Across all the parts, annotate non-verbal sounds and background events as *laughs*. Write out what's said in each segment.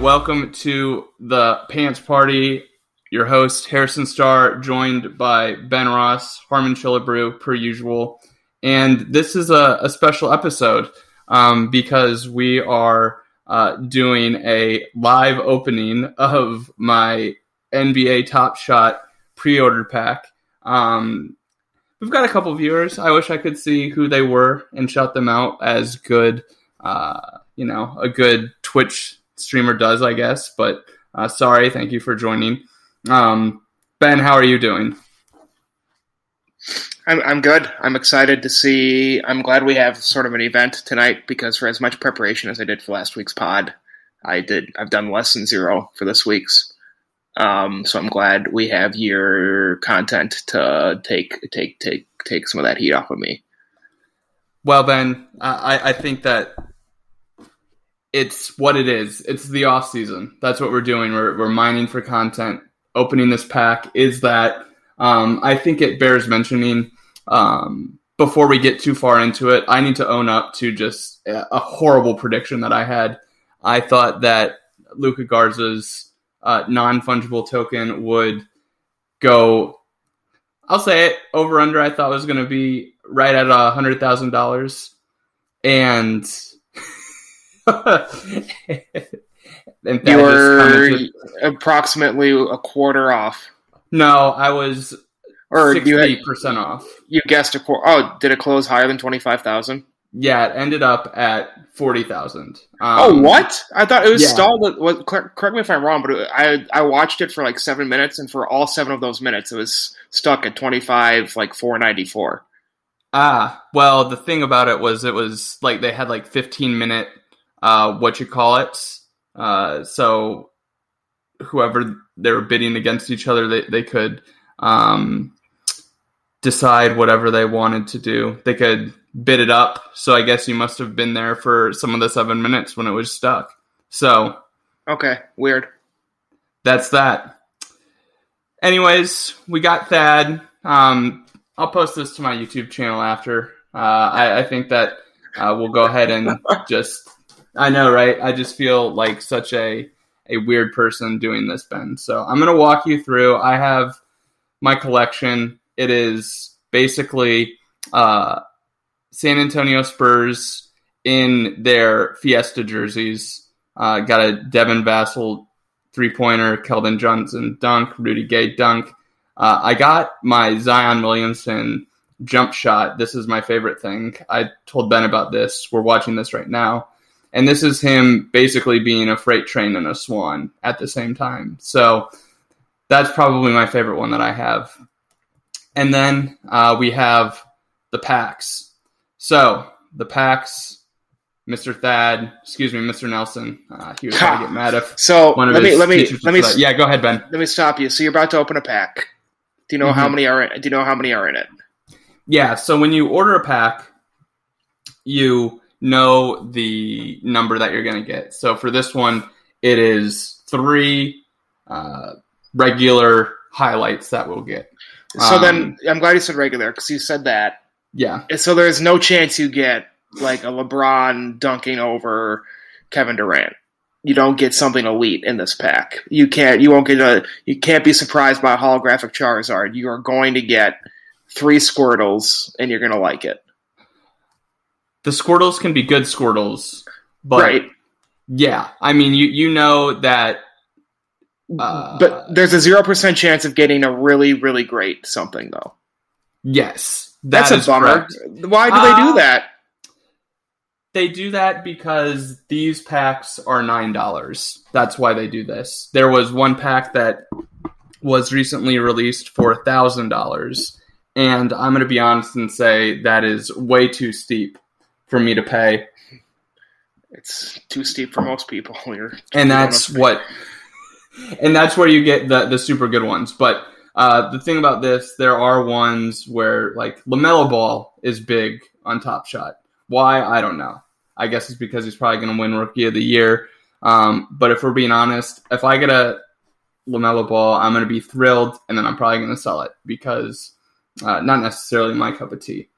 Welcome to the Pants Party. Your host Harrison Starr, joined by Ben Ross, Harmon Chillabrew, per usual, and this is a, a special episode um, because we are uh, doing a live opening of my NBA Top Shot pre-order pack. Um, we've got a couple viewers. I wish I could see who they were and shout them out as good. Uh, you know, a good Twitch streamer does, I guess. But uh, sorry, thank you for joining. Um, ben, how are you doing? I'm, I'm good. I'm excited to see. I'm glad we have sort of an event tonight because for as much preparation as I did for last week's pod, I did. I've done less than zero for this week's. Um, so I'm glad we have your content to take take take take some of that heat off of me. Well, Ben, I, I think that it's what it is. It's the off season. That's what we're doing. We're we're mining for content. Opening this pack is that. Um, I think it bears mentioning um, before we get too far into it. I need to own up to just a horrible prediction that I had. I thought that Luka Garza's uh, non fungible token would go. I'll say it over under. I thought was going to be right at a hundred thousand dollars, and and *laughs* you were approximately a quarter off. No, I was or sixty percent off. You guessed a quarter. Oh, did it close higher than twenty five thousand? Yeah, it ended up at forty thousand. Um, oh, what? I thought it was yeah. stalled. At, correct me if I'm wrong, but I I watched it for like seven minutes, and for all seven of those minutes, it was stuck at twenty five, like four ninety four. Ah, well, the thing about it was it was like they had like fifteen minute uh, what you call it. Uh, so whoever they were bidding against each other, they, they could um, decide whatever they wanted to do. They could bid it up. So I guess you must have been there for some of the seven minutes when it was stuck. So okay, weird. That's that. Anyways, we got Thad. Um, I'll post this to my YouTube channel after. Uh, I, I, think that uh, we'll go ahead and *laughs* just I know, right? I just feel like such a a weird person doing this, Ben. So I'm gonna walk you through. I have my collection. It is basically uh, San Antonio Spurs in their Fiesta jerseys. Uh, got a Devin Vassell three pointer, Keldon Johnson dunk, Rudy Gay dunk. Uh, I got my Zion Williamson jump shot. This is my favorite thing. I told Ben about this. We're watching this right now and this is him basically being a freight train and a swan at the same time. So that's probably my favorite one that I have. And then uh, we have the packs. So the packs, Mr. Thad, excuse me, Mr. Nelson. Uh, he was going to get mad if so. One of let me let me let me yeah. Go ahead, Ben. Let me stop you. So you're about to open a pack. Do you know mm-hmm. how many are? In, do you know how many are in it? Yeah. So when you order a pack, you know the number that you're going to get. So for this one, it is three uh, regular highlights that we'll get. So um, then I'm glad you said regular because you said that. Yeah. So there's no chance you get like a LeBron dunking over Kevin Durant. You don't get something elite in this pack. You can't. You won't get a. You can't be surprised by a holographic Charizard. You are going to get three Squirtles, and you're going to like it the Squirtles can be good Squirtles, but right. yeah, I mean, you you know that. Uh, but there's a zero percent chance of getting a really really great something though. Yes, that that's a bummer. Correct. Why do uh, they do uh, that? They do that because these packs are nine dollars. That's why they do this. There was one pack that was recently released for thousand dollars, and I'm going to be honest and say that is way too steep for me to pay. It's too steep for most people. *laughs* You're and that's what and that's where you get the the super good ones. But uh, the thing about this there are ones where like lamelo ball is big on top shot. Why? I don't know. I guess it's because he's probably going to win rookie of the year. Um, but if we're being honest if i get a lamelo ball i'm going to be thrilled and then i'm probably going to sell it because uh, not necessarily my cup of tea.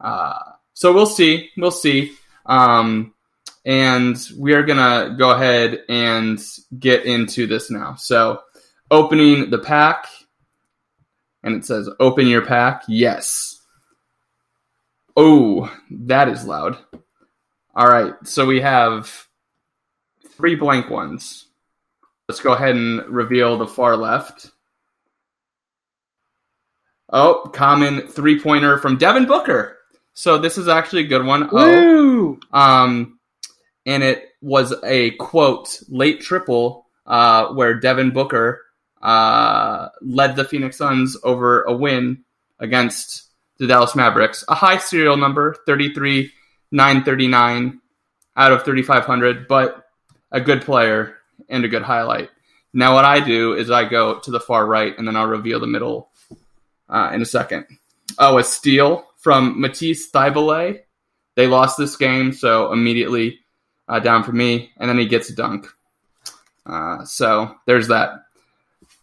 Uh, so we'll see we'll see um, and we are going to go ahead and get into this now. So, opening the pack, and it says, Open your pack. Yes. Oh, that is loud. All right. So, we have three blank ones. Let's go ahead and reveal the far left. Oh, common three pointer from Devin Booker. So this is actually a good one. Woo! Oh, um, and it was a quote late triple uh, where Devin Booker uh, led the Phoenix Suns over a win against the Dallas Mavericks. A high serial number, 33 939 out of 3,500, but a good player and a good highlight. Now, what I do is I go to the far right and then I'll reveal the middle uh, in a second. Oh, a steal from Matisse Thybulle. They lost this game, so immediately uh, down for me, and then he gets a dunk. Uh, so there's that.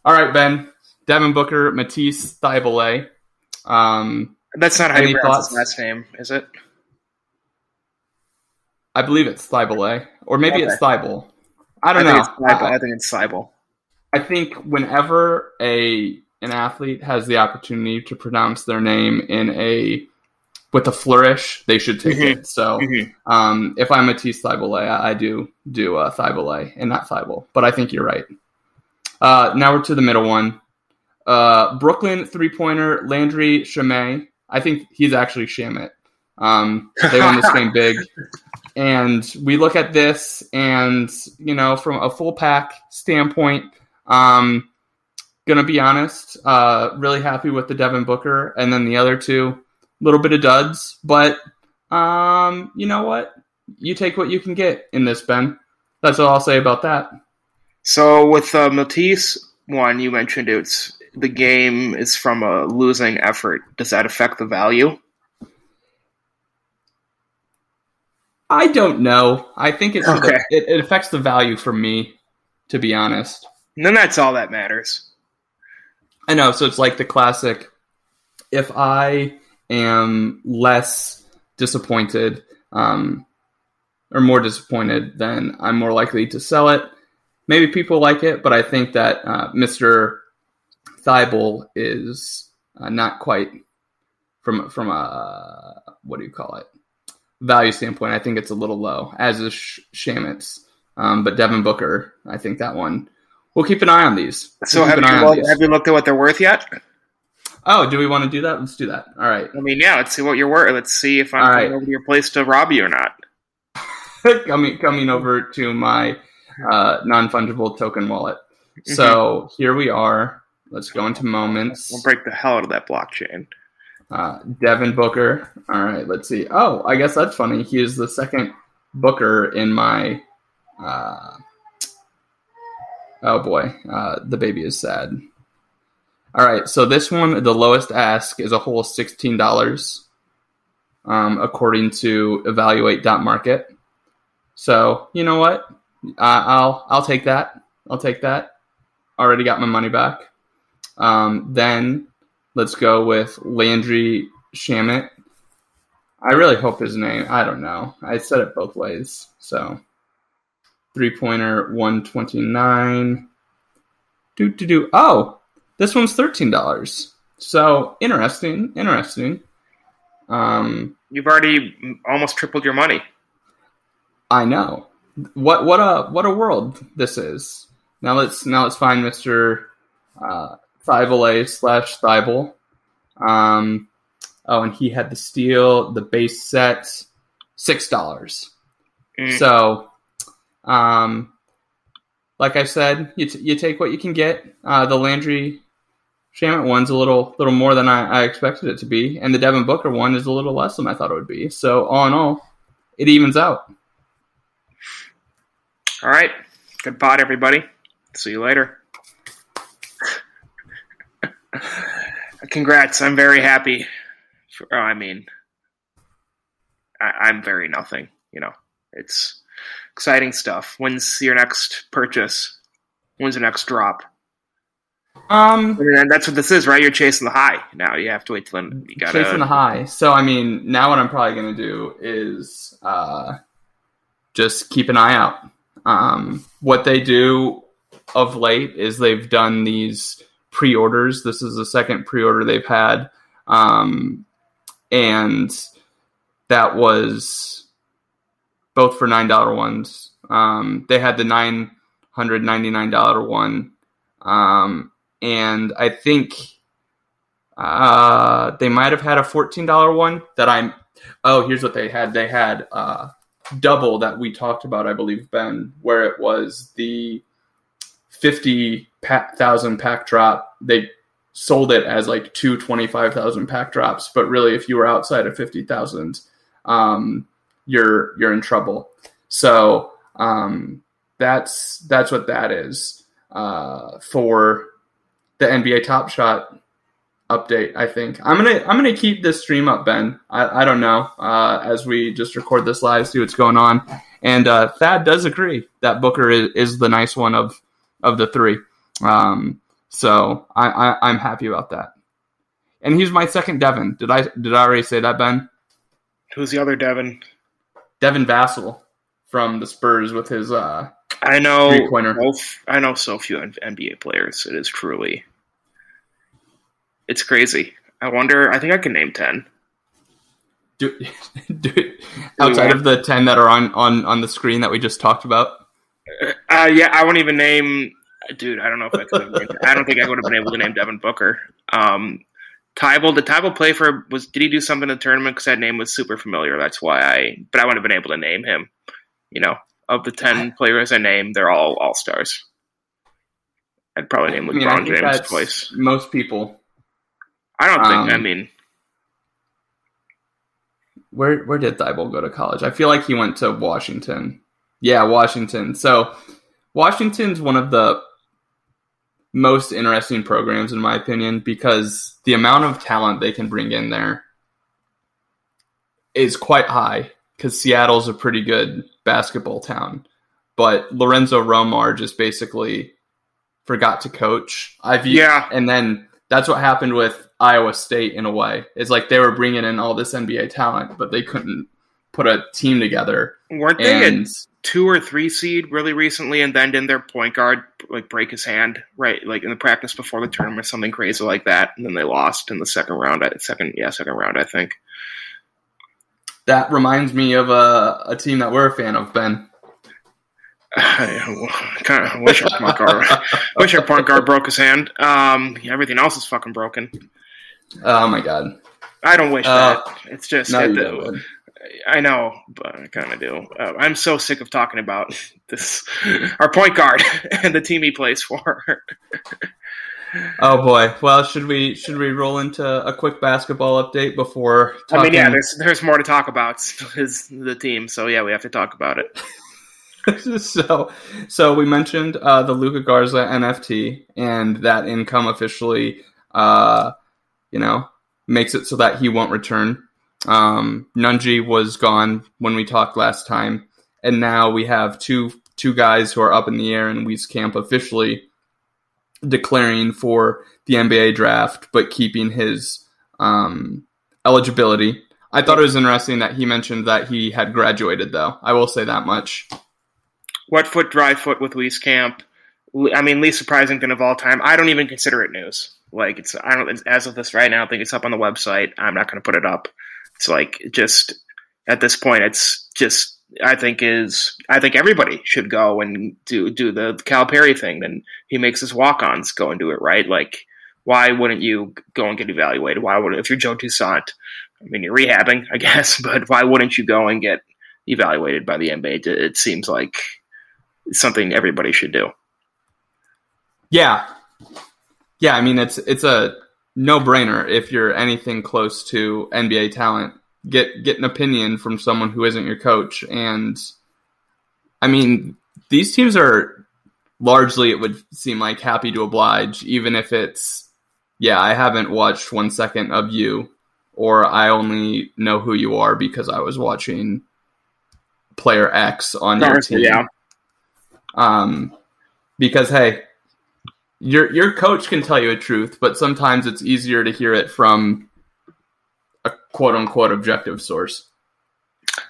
All right, Ben. Devin Booker, Matisse Thybulle. Um, That's not how you pronounce his last name, is it? I believe it's Thybulle, or maybe Okay. it's Thibault. I don't think know. It's I, I think it's Thibault. I think whenever a an athlete has the opportunity to pronounce their name in a with a flourish, they should take Mhm. it. So Mhm. um, if I'm Matisse Thybulle, I, I do do uh, Thybulle and not Thibault, but I think you're right. Uh, now we're to the middle one. Uh, Brooklyn three pointer Landry Shamet. I think he's actually Shamit. Um, they won this game big, *laughs* and we look at this, and you know, from a full pack standpoint, um, gonna be honest, uh, really happy with the Devin Booker, and then the other two, little bit of duds, but um, you know what? You take what you can get in this, Ben. That's all I'll say about that. So with uh, Matisse one, you mentioned it's the game is from a losing effort. Does that affect the value? I don't know. I think it's Okay. it, it affects the value for me, to be honest. And then that's all that matters. I know. So it's like the classic. If I am less disappointed, um, or more disappointed, then I'm more likely to sell it. Maybe people like it, but I think that uh, Mr. Thibault is uh, not quite from from a what do you call it value standpoint. I think it's a little low, as is Sh- Shamit's. Um, but Devin Booker, I think that one. We'll keep an eye on these. So We'll have you, an eye on looked, these. have you looked at what they're worth yet? Oh, do we want to do that? Let's do that. All right. I mean, yeah. Let's see what you're worth. Let's see if I'm All coming right. over to your place to rob you or not. *laughs* coming coming over to my uh, non fungible token wallet. So here we are. Let's go into moments. We'll break the hell out of that blockchain. Uh, Devin Booker. All right. Let's see. Oh, I guess that's funny. He is the second Booker in my. Uh, oh boy, uh, the baby is sad. All right, so this one, the lowest ask is a whole sixteen dollars, um, according to Evaluate.market. So you know what? I'll I'll take that. I'll take that. Already got my money back. Um, then let's go with Landry Shamit. I really hope his name. I don't know. I said it both ways. So three pointer, one twenty nine. Do do do. Oh, this one's thirteen dollars. So interesting, interesting. Um, You've already almost tripled your money. I know. What what a what a world this is. Now let's now let's find Mister uh, Thibault slash Thibault. Um, oh, and he had the steel, the base set, six dollars. Mm. So, um, like I said, you, t- you take what you can get. Uh, the Landry Shamit one's a little little more than I, I expected it to be, and the Devin Booker one is a little less than I thought it would be. So all in all, it evens out. All right. Good pod, everybody. See you later. *laughs* Congrats. I'm very happy. For, oh, I mean, I, I'm very nothing. You know, it's exciting stuff. When's your next purchase? When's the next drop? Um, And that's what this is, right? You're chasing the high now. You have to wait till then. You gotta chasing the high. So I mean, now what I'm probably gonna do is uh, just keep an eye out. Um, what they do of late is they've done these pre-orders. This is the second pre-order they've had, um, and that was both for nine dollar ones. Um, they had the nine hundred ninety nine dollar one, um, and I think uh, they might have had a fourteen dollar one that I'm. Oh, here's what they had. They had uh, double that we talked about, I believe, Ben, where it was the fifty thousand pack drop. They sold it as like two twenty five thousand pack drops, but really, if you were outside of fifty thousand, um, you're you're in trouble. So um, that's that's what that is uh, for the NBA Top Shot update. I think I'm gonna I'm gonna keep this stream up, Ben. I, I don't know uh, as we just record this live, see what's going on. And uh, Thad does agree that Booker is, is the nice one of of the three. Um, so I, I I'm happy about that. And he's my second Devin. Did I did I already say that, Ben? Who's the other Devin? Devin Vassell from the Spurs with his uh I know. Both- I know so few NBA players. It is truly. It's crazy. I wonder. I think I can name ten. do, *laughs* do outside of the 10 that are on, on on the screen that we just talked about Uh, yeah, I won't even name. Dude, I don't know if I could. Have named, I don't think I would have been able to name Devin Booker. Um, Tybal, did Tybal play for? Was did he do something in the tournament? Because that name was super familiar. That's why I. But I wouldn't have been able to name him. You know, of the ten players I named, they're all all stars. I'd probably name I mean, I LeBron James twice. most people I don't think. I um, mean, where where did Thibault go to college? I feel like he went to Washington. Yeah, Washington. So Washington's one of the most interesting programs in my opinion because the amount of talent they can bring in there is quite high because Seattle's a pretty good basketball town. But Lorenzo Romar just basically forgot to coach. I view, Yeah. and then that's what happened with Iowa State in a way. It's like they were bringing in all this NBA talent, but they couldn't put a team together. weren't they And a two or three seed really recently, and then didn't their point guard like break his hand right, like in the practice before the tournament, something crazy like that, and then they lost in the second round. Second, yeah, second round, I think. that reminds me of a, a team that we're a fan of, Ben. *sighs* I kind of wish our point guard, *laughs* wish our point guard broke his hand. Um, everything else is fucking broken. Oh my god. I don't wish Uh, that. It's just No, it-. I know, but I kind of do. Uh, I'm so sick of talking about *laughs* this. Our point guard *laughs* and the team he plays for. Oh boy. Well, should we should we roll into a quick basketball update before talking? I mean, yeah, there's there's more to talk about. *laughs* Is the team? So yeah, we have to talk about it. so so we mentioned uh, the Luka Garza NFT and that income officially uh, you know makes it so that he won't return. Um, Nunge was gone when we talked last time, and now we have two two guys who are up in the air in Wieskamp officially declaring for the NBA draft, but keeping his um, eligibility. I thought it was interesting that he mentioned that he had graduated, though. I will say that much. Wet foot, dry foot with Wieskamp. I mean, least surprising thing of all time. I don't even consider it news. Like it's I don't as of this right now. I think it's up on the website. I'm not going to put it up. It's like just at this point, it's just I think is I think everybody should go and do do the Calipari thing. And he makes his walk-ons go and do it right. Like why wouldn't you go and get evaluated? Why would if you're Joe Toussaint? I mean, you're rehabbing, I *laughs* guess, but why wouldn't you go and get evaluated by the NBA? It seems like something everybody should do. Yeah, yeah. I mean, it's it's a no brainer if you're anything close to NBA talent. Get get an opinion from someone who isn't your coach, and I mean, these teams are largely, it would seem like, happy to oblige, even if it's, yeah, I haven't watched one second of you, or I only know who you are because I was watching player X on your team. yeah. Um, because hey, your your coach can tell you a truth, but sometimes it's easier to hear it from a quote unquote objective source.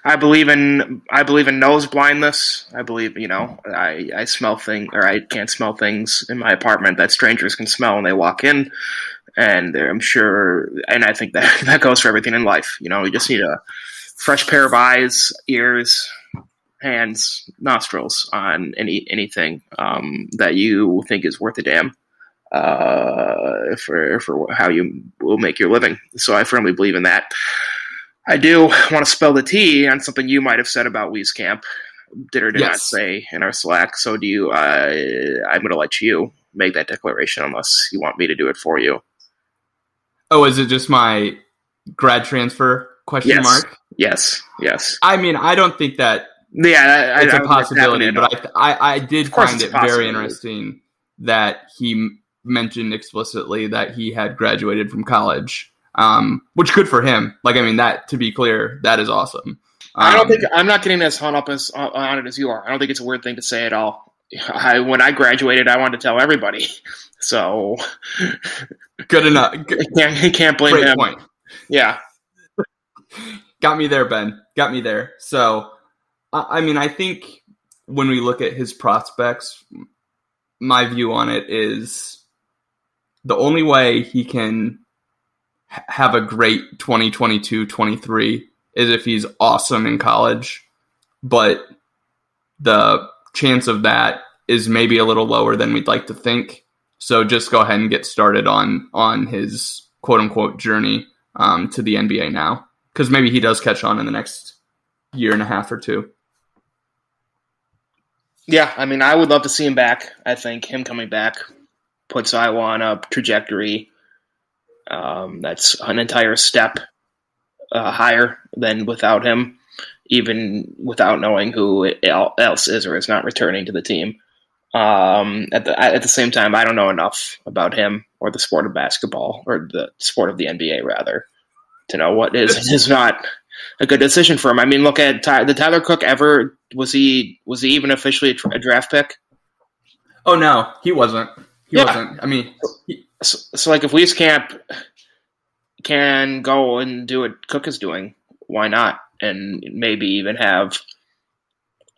I believe in I believe in nose blindness. I believe you know I I smell things or I can't smell things in my apartment that strangers can smell when they walk in, and I'm sure and I think that *laughs* that goes for everything in life. You know, you just need a fresh pair of eyes, ears, hands, nostrils on any anything um, that you think is worth a damn uh, for for how you will make your living. So I firmly believe in that. I do want to spell the T on something you might have said about Wieskamp. Did or did not say in our Slack. So do you? Uh, I'm going to let you make that declaration unless you want me to do it for you. Oh, is it just my grad transfer question Yes. mark? Yes. Yes. I mean, I don't think that Yeah. I, it's I, a possibility, but I, I I did find it very interesting that he mentioned explicitly that he had graduated from college. Um, which good for him. Like, I mean, that to be clear, that is awesome. I don't Um, think I'm not getting as hung up as uh, on it as you are. I don't think it's a weird thing to say at all. *laughs* I, when I graduated, I wanted to tell everybody. *laughs* So good enough. G- *laughs* I can't, can't blame Great him. point. Yeah. Got me there, Ben. Got me there. So, I, mean, I think when we look at his prospects, my view on it is the only way he can have a great 2022 23 is if he's awesome in college. But the chance of that is maybe a little lower than we'd like to think. So just go ahead and get started on on his quote unquote journey um, to the NBA now, because maybe he does catch on in the next year and a half or two. Yeah, I mean, I would love to see him back. I think him coming back puts Iowa on a trajectory um, that's an entire step uh, higher than without him, even without knowing who else is or is not returning to the team. Um, at the at the same time, I don't know enough about him or the sport of basketball or the sport of the NBA rather to know what is and is not a good decision for him. I mean, look at Ty- the Tyler Cook ever was he was he even officially a, tra- a draft pick? Oh no, he wasn't. He Yeah. wasn't. I mean, he, So, so like if Wieskamp can go and do what Cook is doing, why not? And maybe even have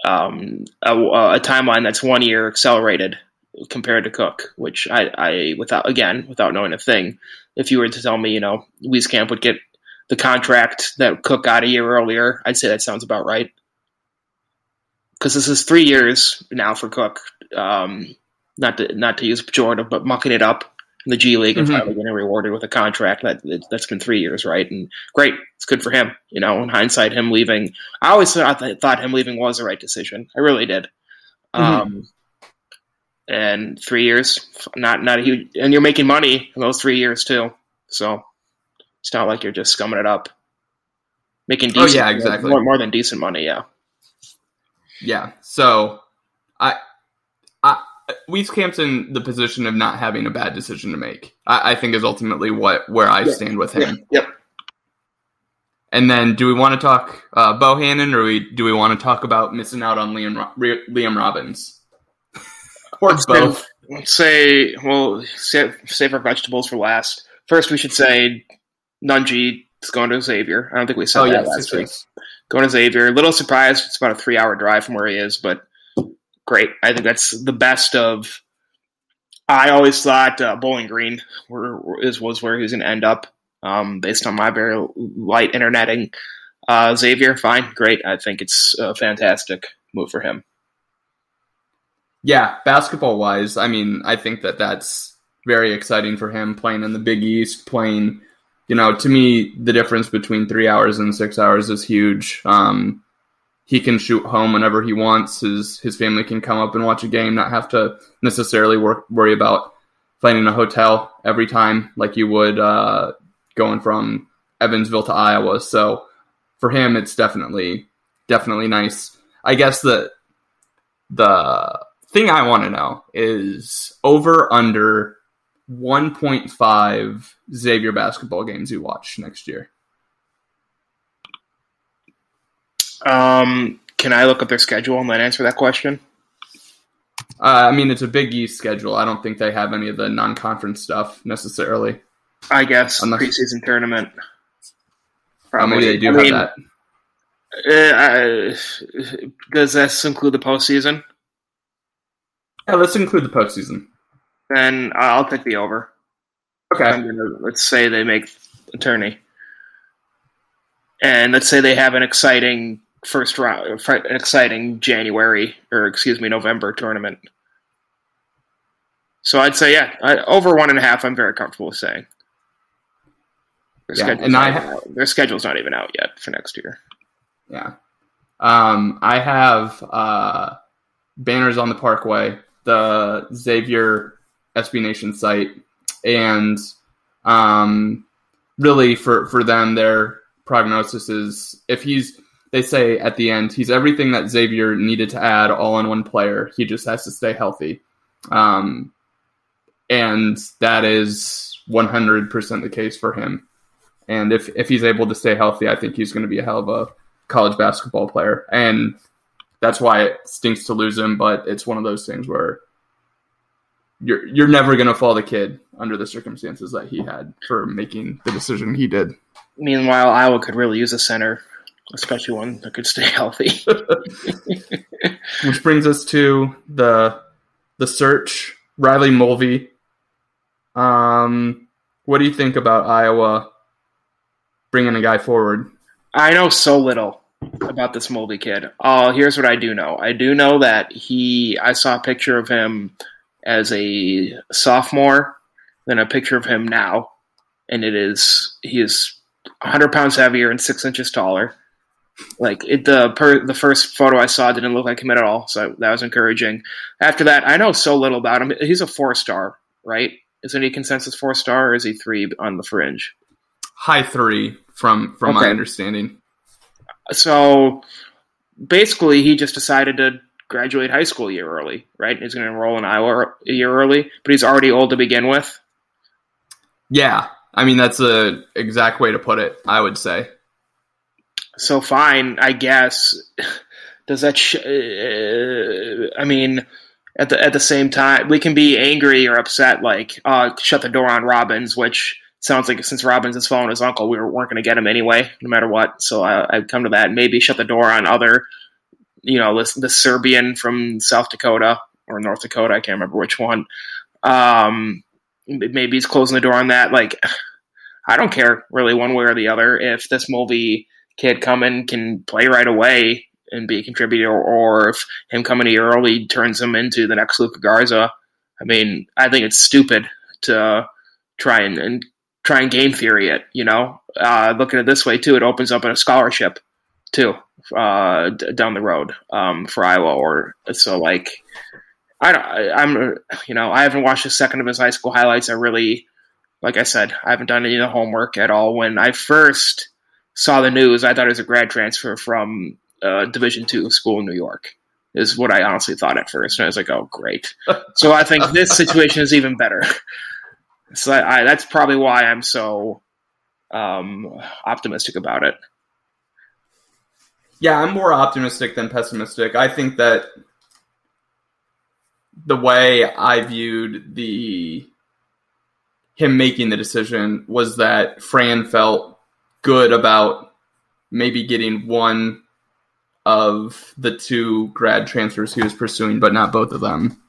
um, a, a timeline that's one year accelerated compared to Cook, which I, I without again without knowing a thing, if you were to tell me, you know, Wieskamp would get the contract that Cook got a year earlier, I'd say that sounds about right. Because this is three years now for Cook. Um, not to not to use pejorative, but mucking it up in the G League and Mhm. finally getting rewarded with a contract that that's been three years, right? And great, it's good for him. You know, in hindsight, him leaving, I always thought, thought him leaving was the right decision. I really did. Um, and three years, not not a huge, and you're making money in those three years too. So it's not like you're just scumming it up, making Oh, yeah, exactly. more, more than decent money. Yeah, yeah. So, I, I, Wieskamp's in the position of not having a bad decision to make. I, I think is ultimately what where I Yeah. stand with him. Yep. And then, do we want to talk uh, Bohannon, or we do we want to talk about missing out on Liam Ro- Re- Liam Robbins, *laughs* or Let's both? say- Let's say, well, save, save our vegetables for last. First, we should say Nunge is going to Xavier. I don't think we said Oh that yes, last week. Going to Xavier. A little surprised. It's about a three-hour drive from where he is, but great. I think that's the best of. I always thought uh, Bowling Green were, is was where he was going to end up, um, based on my very light interneting. Uh, Xavier, fine, great. I think it's a fantastic move for him. Yeah, basketball wise, I mean, I think that that's very exciting for him playing in the Big East, playing, you know, to me, the difference between three hours and six hours is huge. Um, he can shoot home whenever he wants. His his family can come up and watch a game, not have to necessarily work, worry about finding a hotel every time like you would uh, going from Evansville to Iowa. So for him, it's definitely definitely nice. I guess that the thing I want to know is over under 1.5 Xavier basketball games you watch next year. Um, can I look up their schedule and then answer that question? Uh, I mean, it's a Big East schedule. I don't think they have any of the non-conference stuff necessarily. I guess Unless- preseason tournament. Uh, maybe they do I have mean, that. Uh, uh, does this include the postseason? Yeah, let's include the postseason. Then I'll take the over. Okay. Gonna, let's say they make attorney, and let's say they have an exciting first round, an exciting January or excuse me November tournament. So I'd say yeah, I, over one and a half. I'm very comfortable with saying. Their Yeah, schedule's and not I even ha- out. their schedule's not even out yet for next year. Yeah. Um, I have uh, banners on the Parkway, the Xavier SB Nation site, and um, really for for them, their prognosis is if he's they say at the end he's everything that Xavier needed to add all in one player. He just has to stay healthy, um, and that is one hundred percent the case for him. And if if he's able to stay healthy, I think he's going to be a hell of a college basketball player. And that's why it stinks to lose him, but it's one of those things where you're you're never going to fall the kid under the circumstances that he had for making the decision he did. Meanwhile, Iowa could really use a center, especially one that could stay *laughs* healthy. Which brings us to the the search. Riley Mulvey. Um, what do you think about Iowa bringing a guy forward? I know so little about this Mulvey kid. Uh, here's what I do know. I do know that he. I saw a picture of him as a sophomore, than a picture of him now, and it is he is 100 pounds heavier and six inches taller. Like it, the per, the first photo I saw didn't look like him at all, so that was encouraging. After that, I know so little about him. He's a four star, right? Isn't he consensus four star, or is he three on the fringe? High three from from my understanding. so basically he just decided to graduate high school a year early right he's going to enroll in iowa a year early but he's already old to begin with Yeah, I mean that's the exact way to put it. I would say. so fine i guess does that sh- uh, i mean at the at the same time we can be angry or upset like uh shut the door on robbins which sounds like since robbins is following his uncle we weren't going to get him anyway no matter what so I, i'd come to that maybe shut the door on other you know the, serbian from south dakota or north dakota i can't remember which one um maybe he's closing the door on that like i don't care really one way or the other if this Mulvey kid coming can play right away and be a contributor, or if him coming here early turns him into the next Luka Garza. I mean, I think it's stupid to try and, and try and game theory it. You know, uh, look at it this way too. It opens up a scholarship too uh, d- down the road um, for Iowa. Or so like, I don't. I, I'm you know I haven't watched a second of his high school highlights. I really, like I said, I haven't done any of the homework at all. When I first saw the news, I thought it was a grad transfer from uh, Division two school in New York. Is what I honestly thought at first, and I was like, "Oh, great!" *laughs* so I think this situation is even better. So I, I, that's probably why I'm so um, optimistic about it. Yeah, I'm more optimistic than pessimistic. I think that the way I viewed the him making the decision was that Fran felt good about maybe getting one of the two grad transfers he was pursuing, but not both of them.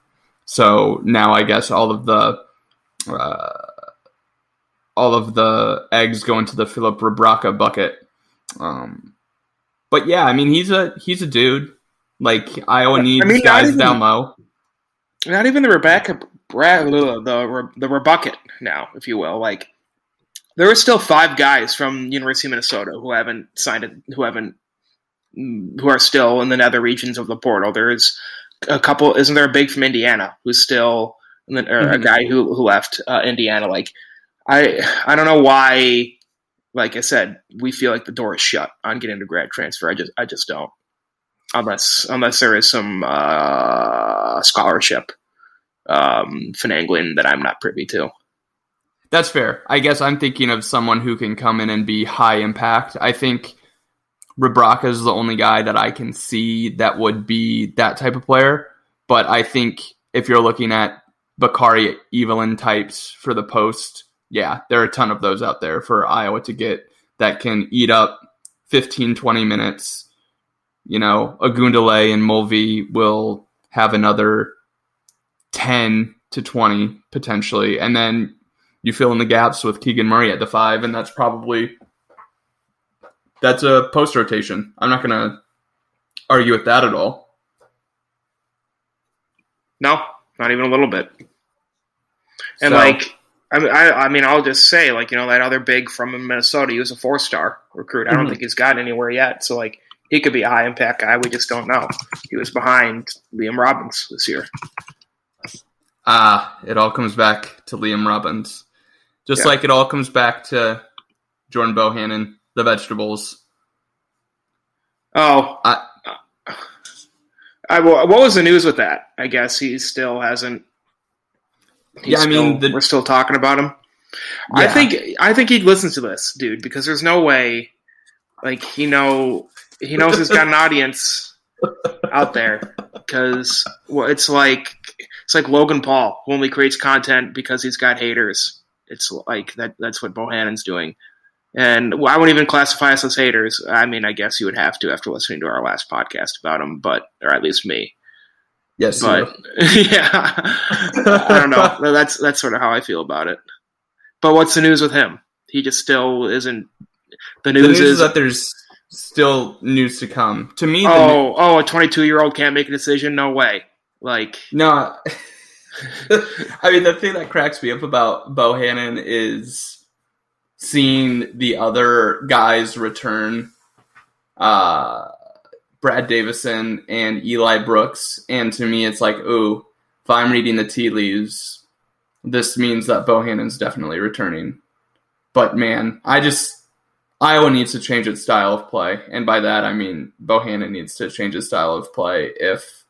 So now I guess all of the uh, all of the eggs go into the Filip Rebraca bucket. Um, but yeah, I mean he's a he's a dude. Like Iowa needs mean, guys even- down low. Not even the Rebecca Brad, the the the Rebucket now, if you will. Like there are still five guys from University of Minnesota who haven't signed it, who haven't who are still in the nether regions of the portal. There's a couple. Isn't there a big from Indiana who's still or a Mhm. guy who who left uh, Indiana? Like I I don't know why. Like I said, we feel like the door is shut on getting a grad transfer. I just I just don't. unless unless there is some uh, scholarship um, finagling that I'm not privy to. That's fair. I guess I'm thinking of someone who can come in and be high impact. I think Rebraca is the only guy that I can see that would be that type of player. But I think if you're looking at Bakari Evelyn types for the post, yeah, there are a ton of those out there for Iowa to get that can eat up 15, 20 minutes. You know, Ogundele and Mulvey will have another 10 to 20 potentially. And then you fill in the gaps with Keegan Murray at the five, and that's probably that's a post rotation. I'm not going to argue with that at all. No, not even a little bit. And So- like, I mean, I, I mean, I'll just say, like, you know, that other big from Minnesota, he was a four star recruit. I don't Mhm. think he's gotten anywhere yet. So, like, he could be a high impact guy. We just don't know. He was behind Liam Robbins this year. Ah, it all comes back to Liam Robbins. Just Yeah. like it all comes back to Jordan Bohannon, the vegetables. Oh, I- I, what was the news with that? I guess he still hasn't. He's Yeah, I mean, still- the- we're still talking about him. I think I think he'd listen to this, dude, because there's no way, like he know he knows he's got an *laughs* audience out there. Because well, it's like it's like Logan Paul who only creates content because he's got haters. It's like that. That's what Bohannon's doing. And well, I wouldn't even classify us as haters. I mean, I guess you would have to after listening to our last podcast about him, but or at least me. Yes, But *laughs* yeah, I don't know. That's that's sort of how I feel about it. But what's the news with him? He just still isn't. The the news, news is is that there's still news to come. To me, the oh oh a 22 year old can't make a decision. No way. Like No, *laughs* I mean the thing that cracks me up about Bohannon is seeing the other guys return, uh, Brad Davison and Eli Brooks, and to me it's like, ooh, if I'm reading the tea leaves, this means that Bohannon's definitely returning. But man, I just Iowa needs to change its style of play, and by that I mean Bohannon needs to change his style of play if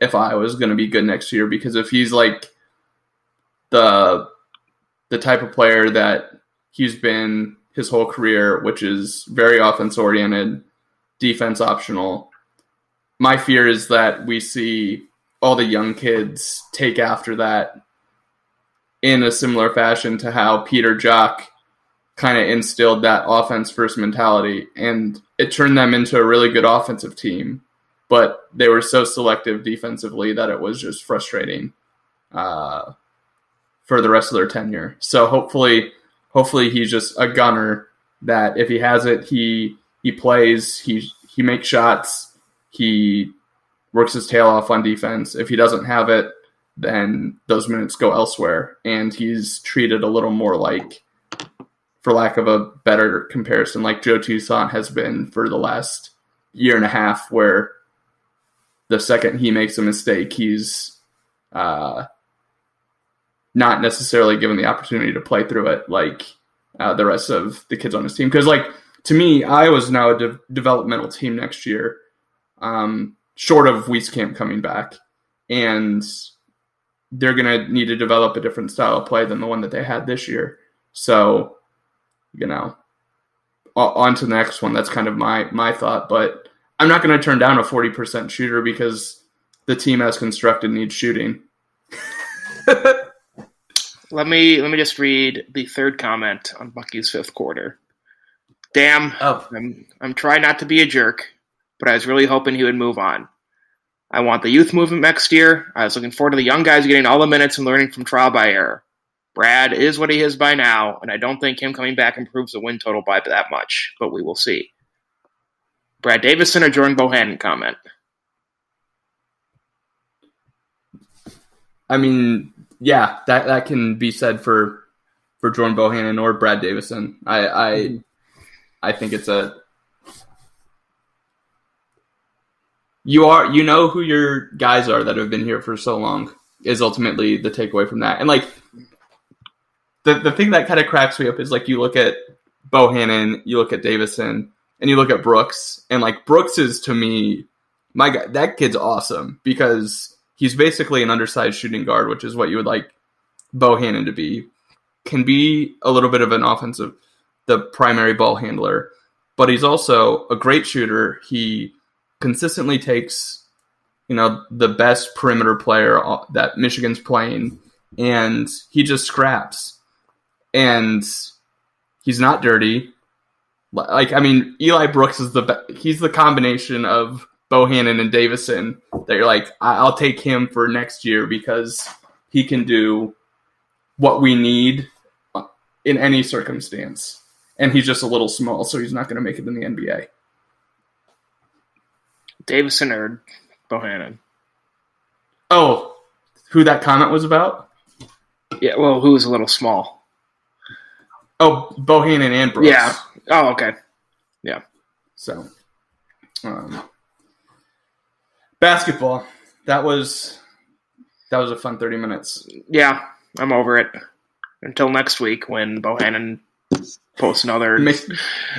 if Iowa's going to be good next year because if he's like the the type of player that he's been his whole career, which is very offense oriented, defense optional. My fear is that we see all the young kids take after that in a similar fashion to how Peter Jok kind of instilled that offense first mentality and it turned them into a really good offensive team but they were so selective defensively that it was just frustrating uh, for the rest of their tenure. So hopefully, hopefully he's just a gunner that if he has it, he he plays, he he makes shots, he works his tail off on defense. If he doesn't have it, then those minutes go elsewhere, and he's treated a little more like, for lack of a better comparison, like Joe Toussaint has been for the last year and a half, where the second he makes a mistake, he's uh, not necessarily given the opportunity to play through it like uh, the rest of the kids on his team. Because, like, to me, Iowa's now a de- developmental team next year, um, short of Wieskamp coming back. And they're going to need to develop a different style of play than the one that they had this year. So, you know, on to the next one. That's kind of my my thought. But I'm not going to turn down a 40% shooter because the team as constructed needs shooting. *laughs* let me let me just read the third comment on Bucky's fifth quarter. Damn, Oh, I'm I'm trying not to be a jerk, but I was really hoping he would move on. I want the youth movement next year. I was looking forward to the young guys getting all the minutes and learning from trial by error. Brad is what he is by now, and I don't think him coming back improves the win total by that much, but we will see. Brad Davison or Jordan Bohannon comment? I mean, yeah, that that can be said for for Jordan Bohannon or Brad Davison. I I mm-hmm. I think it's a you are you know who your guys are that have been here for so long is ultimately the takeaway from that. And like the the thing that kind of cracks me up is like you look at Bohannon, you look at Davison, and you look at Brooks, and like Brooks is to me my guy, that kid's awesome because he's basically an undersized shooting guard, which is what you would like Bohannon to be. Can be a little bit of an offensive, the primary ball handler, but he's also a great shooter. He consistently takes, you know, the best perimeter player that Michigan's playing, and he just scraps. And he's not dirty. Like I mean, Eli Brooks is the he's the combination of Bohannon and Davison that you're like, I'll take him for next year because he can do what we need uh, in any circumstance. And he's just a little small, so he's not going to make it in the NBA. Davison or Bohannon? Oh, who that comment was about? Yeah, well, who was a little small? Oh, Bohannon and Brooks. Yeah. Oh, okay. Yeah. So, um, basketball. That was that was a fun thirty minutes. Yeah, I'm over it. Until next week when Bohannon posts another uh,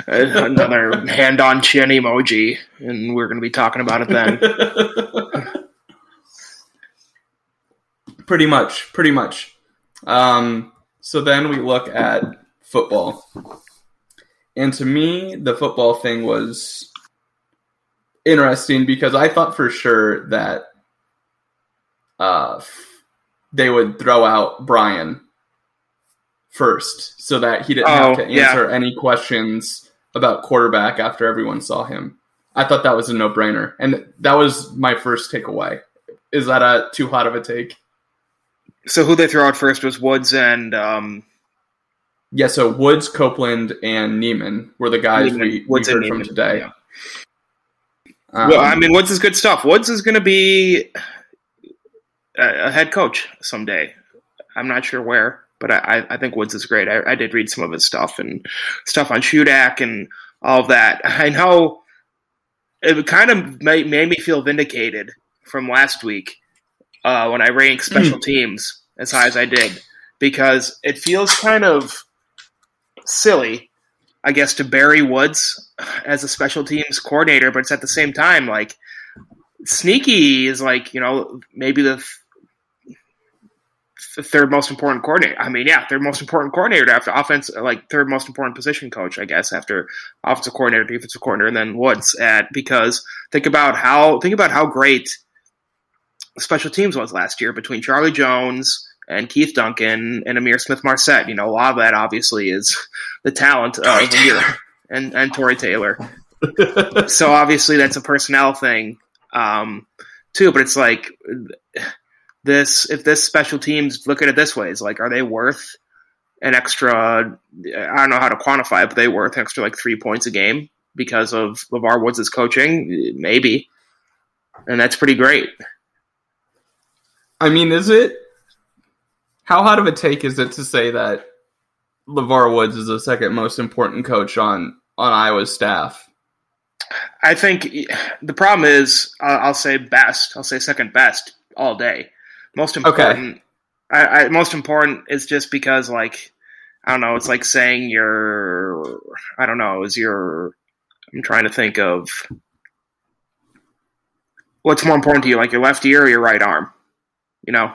another *laughs* hand on chin emoji, and we're going to be talking about it then. *laughs* pretty much, pretty much. Um, so then we look at football, and to me, the football thing was interesting because I thought for sure that uh, they would throw out Brian first so that he didn't oh, have to answer yeah. any questions about quarterback after everyone saw him. I thought that was a no-brainer, and that was my first takeaway. Is that a too hot of a take? So who they throw out first was Woods and um... yeah. So Woods, Copeland, and Niemann were the guys Niemann, we, we heard from today. Yeah. Um, well, I mean, Woods is good stuff. Woods is going to be a, a, head coach someday. I'm not sure where, but I, I think Woods is great. I, I, did read some of his stuff and stuff on Shudak and all of that. *laughs* I know it kind of made, made me feel vindicated from last week uh, when I ranked special teams as high as I did because it feels kind of silly I guess, to Barry Woods as a special teams coordinator, but it's at the same time like Sneaky is like you know maybe the, th- third most important coordinator. I mean, yeah, third most important coordinator after offense, like third most important position coach, I guess, after offensive coordinator, defensive coordinator, and then Woods. At because think about how think about how great special teams was last year between Charlie Jones and Keith Duncan and Ihmir Smith-Marsette. You know, a lot of that obviously is the talent of and and Tory Taylor. *laughs* so obviously that's a personnel thing um, too. But it's like this: if this special teams look at it this way, is like, are they worth an extra? I don't know how to quantify it, but they worth extra like three points a game because of LeVar Woods' coaching, maybe, and that's pretty great. I mean, is it how hot of a take is it to say that LeVar Woods is the second most important coach on on Iowa's staff? I think the problem is I'll say best. I'll say second best all day. Most important. Okay. I, I, most important is just because like I don't know. It's like saying your I don't know. Is your I'm trying to think of what's more important to you, like your left ear or your right arm. You know,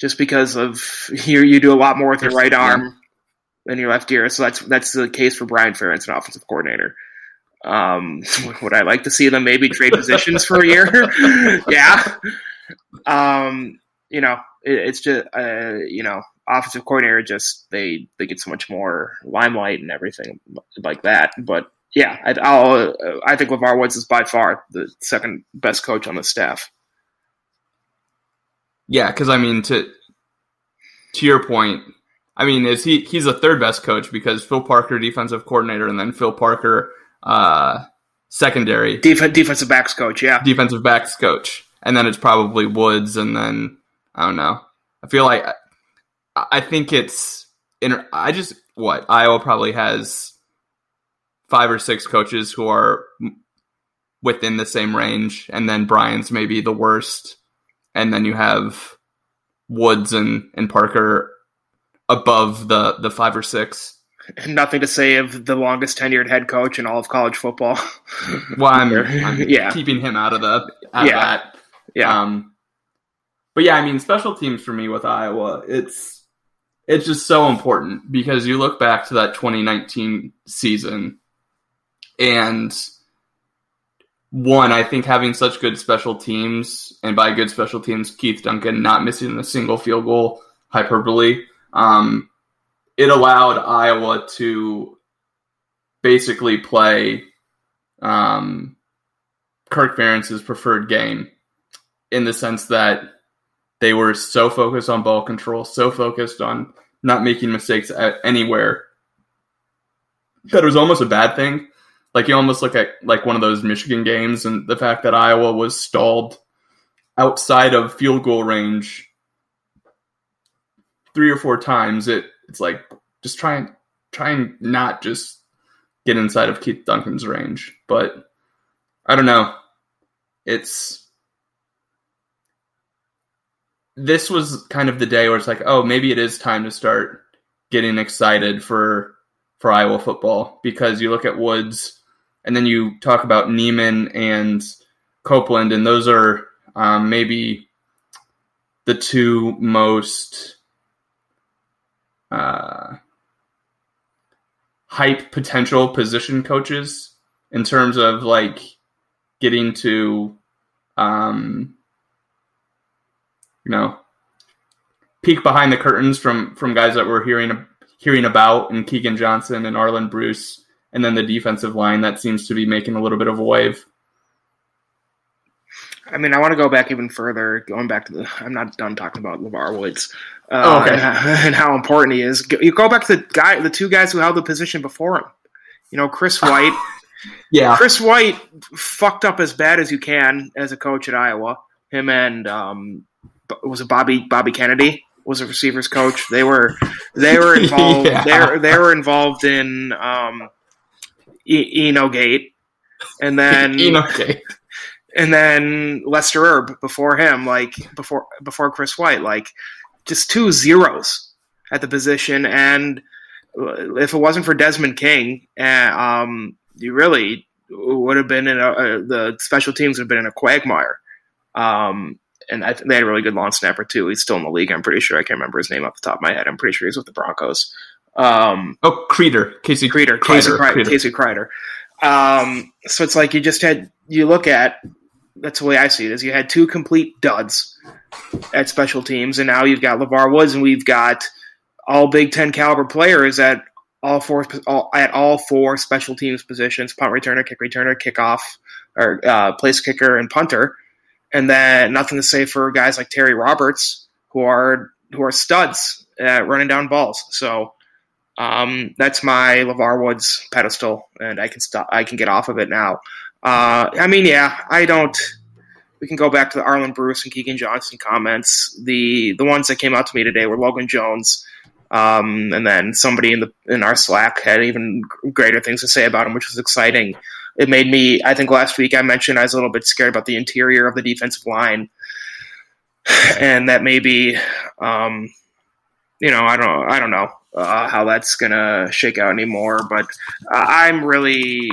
just because of *laughs* you you do a lot more with your right arm than your left ear. So that's that's the case for Brian Ferentz, an offensive coordinator. Um, *laughs* would I like to see them maybe trade positions for a year? *laughs* yeah. Um, you know, it, it's just uh, you know, offensive coordinator just they they get so much more limelight and everything like that. But yeah, I, I'll I think LeVar Woods is by far the second best coach on the staff. Yeah, because I mean to to your point, I mean is he he's the third best coach because Phil Parker defensive coordinator and then Phil Parker uh, secondary Def- defensive backs coach, yeah, defensive backs coach, and then it's probably Woods, and then I don't know. I feel like I think it's in. I just what Iowa probably has five or six coaches who are within the same range, and then Brian's maybe the worst and then you have Woods and, and Parker above the, the five or six. *laughs* Nothing to say of the longest tenured head coach in all of college football. Well, I'm, *laughs* I'm Yeah. keeping him out of the out Yeah. of that. Yeah. Um, but yeah, I mean, special teams for me with Iowa, it's it's just so important because you look back to that 2019 season, and one, I think having such good special teams, and by good special teams, Keith Duncan not missing a single field goal, hyperbole, um, it allowed Iowa to basically play um, Kirk Ferentz's preferred game in the sense that they were so focused on ball control, so focused on not making mistakes at anywhere that it was almost a bad thing. Like you almost look at like one of those Michigan games and the fact that Iowa was stalled outside of field goal range three or four times. It it's like just try and try and not just get inside of Keith Duncan's range. But I don't know. It's this was kind of the day where it's like, oh, maybe it is time to start getting excited for for Iowa football because you look at Woods and then you talk about Niemann and Copeland, and those are um, maybe the two most uh, hype potential position coaches in terms of like getting to um, you know peek behind the curtains from from guys that we're hearing hearing about and Keagan Johnson and Arland Bruce and then the defensive line that seems to be making a little bit of a wave. I mean, I want to go back even further. Going back to the, I'm not done talking about LeVar Woods uh, Oh, okay. and, how, and how important he is. You go back to the guy, the two guys who held the position before him. You know, Chris White. *laughs* Yeah. Chris White fucked up as bad as you can as a coach at Iowa. Him and um, was it Bobby Bobby Kennedy was a receivers coach. They were they were *laughs* involved. Yeah. They were, they were involved in um, e- Eno Gate, and then *laughs* okay. and then Lester Erb before him, like before before Chris White, like just two zeros at the position. And if it wasn't for Desmond King, uh, um, you really would have been in a, uh, the special teams would have been in a quagmire. Um, and I th- they had a really good long snapper too. He's still in the league. I'm pretty sure. I can't remember his name off the top of my head. I'm pretty sure he's with the Broncos. Um, Oh, Kreiter. Casey Kreiter, Casey, Kreiter. Casey Kreiter. Um, so it's like you just had you look at that's the way I see it is you had two complete duds at special teams, and now you've got LeVar Woods, and we've got all Big Ten caliber players at all four all, at all four special teams positions: punt returner, kick returner, kickoff, or uh, place kicker, and punter. And then nothing to say for guys like Terry Roberts, who are who are studs at running down balls. So um, that's my LeVar Woods pedestal, and I can stop. I can get off of it now. Uh, I mean, yeah, I don't. We can go back to the Arland Bruce and Keagan Johnson comments. The the ones that came out to me today were Logan Jones, um, and then somebody in the in our Slack had even greater things to say about him, which was exciting. It made me. I think last week I mentioned I was a little bit scared about the interior of the defensive line, *sighs* and that maybe, um, you know, I don't, I don't know uh, how that's gonna shake out anymore. But uh, I'm really,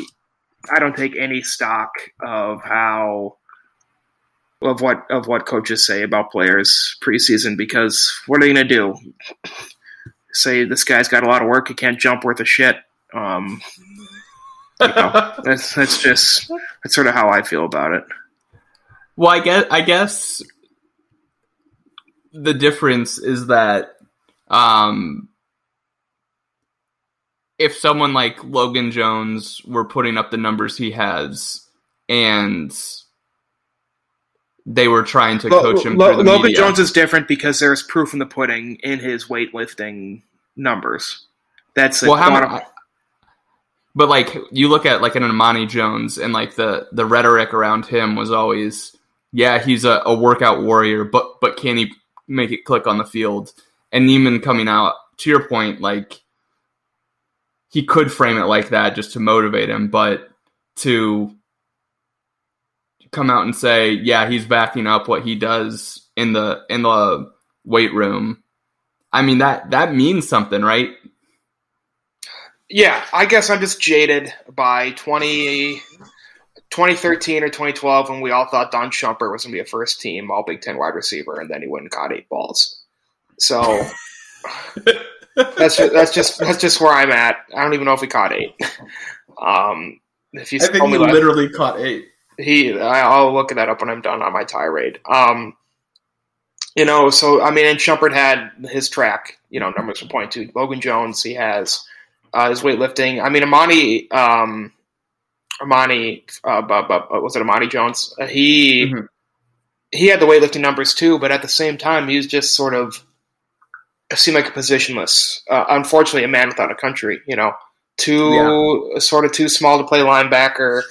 I don't take any stock of how of what of what coaches say about players preseason because what are they gonna do? Say this guy's got a lot of work, he can't jump worth a shit. Um, you know, that's that's just that's sort of how I feel about it. Well, I guess I guess the difference is that um, if someone like Logan Jones were putting up the numbers he has, and they were trying to Lo- coach him Lo- the Logan media. Jones is different because there's proof in the pudding in his weightlifting numbers. That's well, how many? But like you look at like an Amani Jones and like the the rhetoric around him was always, yeah, he's a, a workout warrior, but but can he make it click on the field? And Niemann coming out to your point, like he could frame it like that just to motivate him, but to come out and say, yeah, he's backing up what he does in the in the weight room. I mean that that means something, right? Yeah, I guess I'm just jaded by 20, 2013 or 2012 when we all thought Don Shumpert was going to be a first team All Big Ten wide receiver, and then he went and caught eight balls. So that's just, that's just that's just where I'm at. I don't even know if he caught eight. Um, if you I think he that- literally caught eight. he I'll look at that up when I'm done on my tirade. Um, you know, so I mean, and Shumpert had his track, you know, numbers to point to. Logan Jones, he has uh, his weightlifting. I mean, Amani, um, Amani, uh, bu- was it Amani Jones? Uh, he Mhm. he had the weightlifting numbers too, but at the same time, he was just sort of seemed like a positionless. Uh, unfortunately, a man without a country. You know, too sort of too small to play linebacker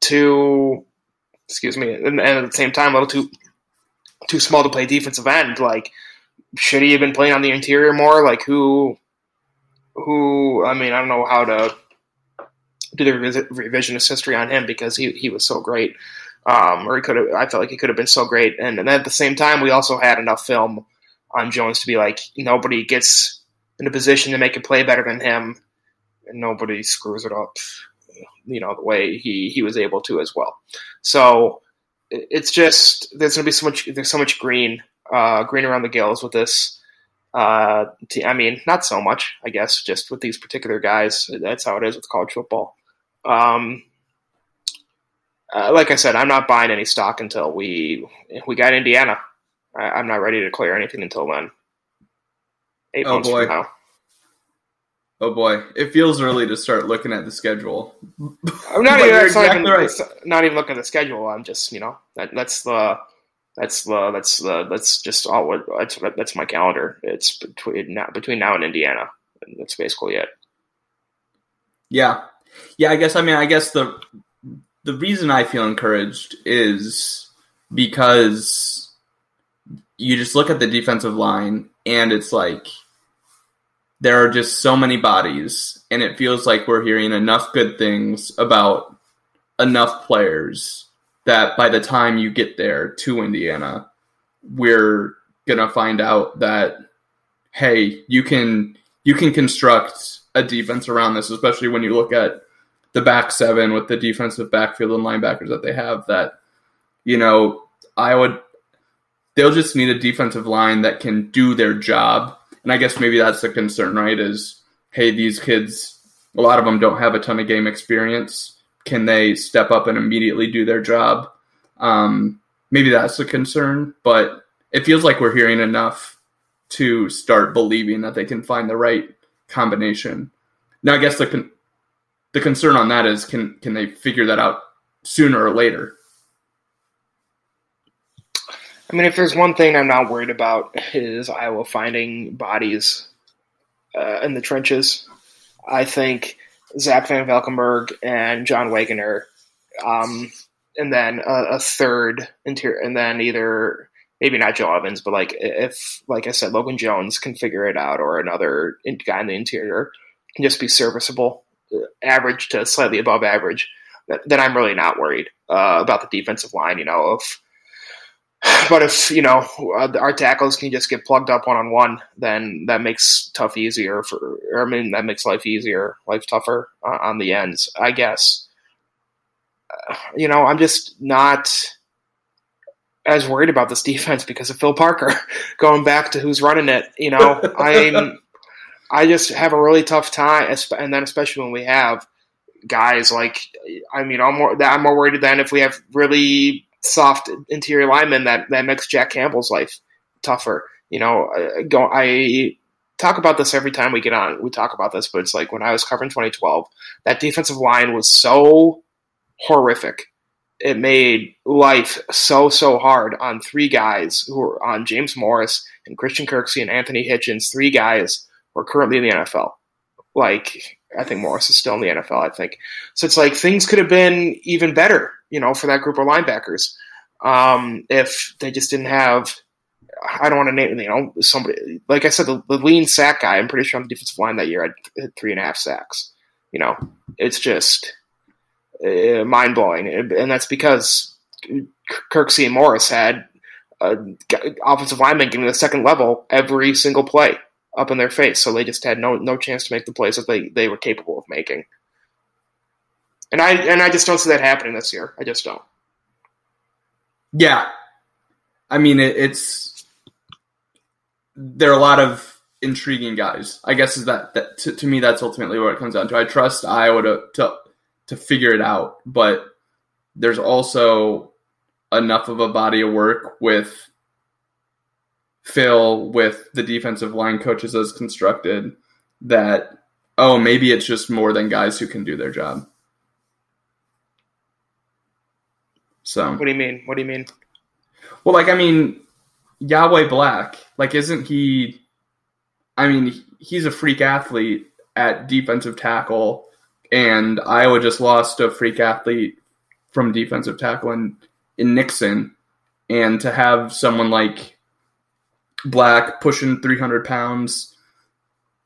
too excuse me and, and at the same time a little too too small to play defensive end like should he have been playing on the interior more like who who i mean i don't know how to do the revisionist history on him because he, he was so great um, or he could have i felt like he could have been so great and, and at the same time we also had enough film on jones to be like nobody gets in a position to make a play better than him and nobody screws it up you know the way he he was able to as well. So it's just there's gonna be so much there's so much green uh, green around the gills with this. Uh, te- I mean, not so much, I guess, just with these particular guys. That's how it is with college football. Um, uh, like I said, I'm not buying any stock until we we got Indiana. I, I'm not ready to declare anything until then. Eight Oh, months boy. from now. Oh boy, it feels early to start looking at the schedule. I'm not *laughs* even, you're not, even right. not even looking at the schedule. I'm just you know that that's the that's the that's the that's just all that's that's my calendar. It's between now between now and Indiana. And that's basically it. Yeah, yeah. I guess I mean I guess the the reason I feel encouraged is because you just look at the defensive line and it's like there are just so many bodies and it feels like we're hearing enough good things about enough players that by the time you get there to Indiana we're to find out that hey you can you can construct a defense around this especially when you look at the back seven with the defensive backfield and linebackers that they have that you know I would they'll just need a defensive line that can do their job and I guess maybe that's the concern, right? Is hey, these kids, a lot of them don't have a ton of game experience. Can they step up and immediately do their job? Um, maybe that's the concern, but it feels like we're hearing enough to start believing that they can find the right combination. Now, I guess the con- the concern on that is can can they figure that out sooner or later? I mean, if there's one thing I'm not worried about is Iowa finding bodies uh, in the trenches. I think Zach VanValkenburg and John Waggoner, um, and then a, a third interior, and then either maybe not Joe Evans, but like if, like I said, Logan Jones can figure it out, or another guy in the interior can just be serviceable, uh, average to slightly above average, th- then I'm really not worried uh, about the defensive line. You know, if *sighs* but if you know our tackles can just get plugged up one on one, then that makes tough easier for. Or, I mean, that makes life easier, life tougher uh, on the ends, I guess. Uh, you know, I'm just not as worried about this *laughs* defense because of Phil Parker. *laughs* Going back to who's running it, you know, *laughs* I'm. I just have a really tough time, and then especially when we have guys like, I mean, I'm more. I'm more worried than if we have really soft interior lineman that that makes Jack Campbell's life tougher. You know, I, go I talk about this every time we get on. We talk about this, but it's like when I was covering 2012, that defensive line was so horrific. It made life so so hard on three guys who were on James Morris and Christian Kirksey and Anthony Hitchens. Three guys who are currently in the NFL. Like I think Morris is still in the NFL. I think so. It's like things could have been even better, you know, for that group of linebackers um, if they just didn't have. I don't want to name you know somebody like I said the, the lean sack guy. I'm pretty sure on the defensive line that year I had three and a half sacks. You know, it's just uh, mind blowing, and that's because Kirksey and Morris had uh, offensive linemen to the second level every single play. up in their face, so they just had no no chance to make the plays that they, they were capable of making. And I and I just don't see that happening this year. I just don't. Yeah, I mean it, it's there are a lot of intriguing guys. I guess is that that to, to me that's ultimately what it comes down to. I trust Iowa to to to figure it out, but there's also enough of a body of work with Phil with the defensive line coaches as constructed that oh maybe it's just more than guys who can do their job. So What do you mean? What do you mean? well, like I mean, Yahya Black, like isn't he? I mean, he's a freak athlete at defensive tackle, and Iowa just lost a freak athlete from defensive tackle in in Nixon, and to have someone like Black pushing three hundred pounds,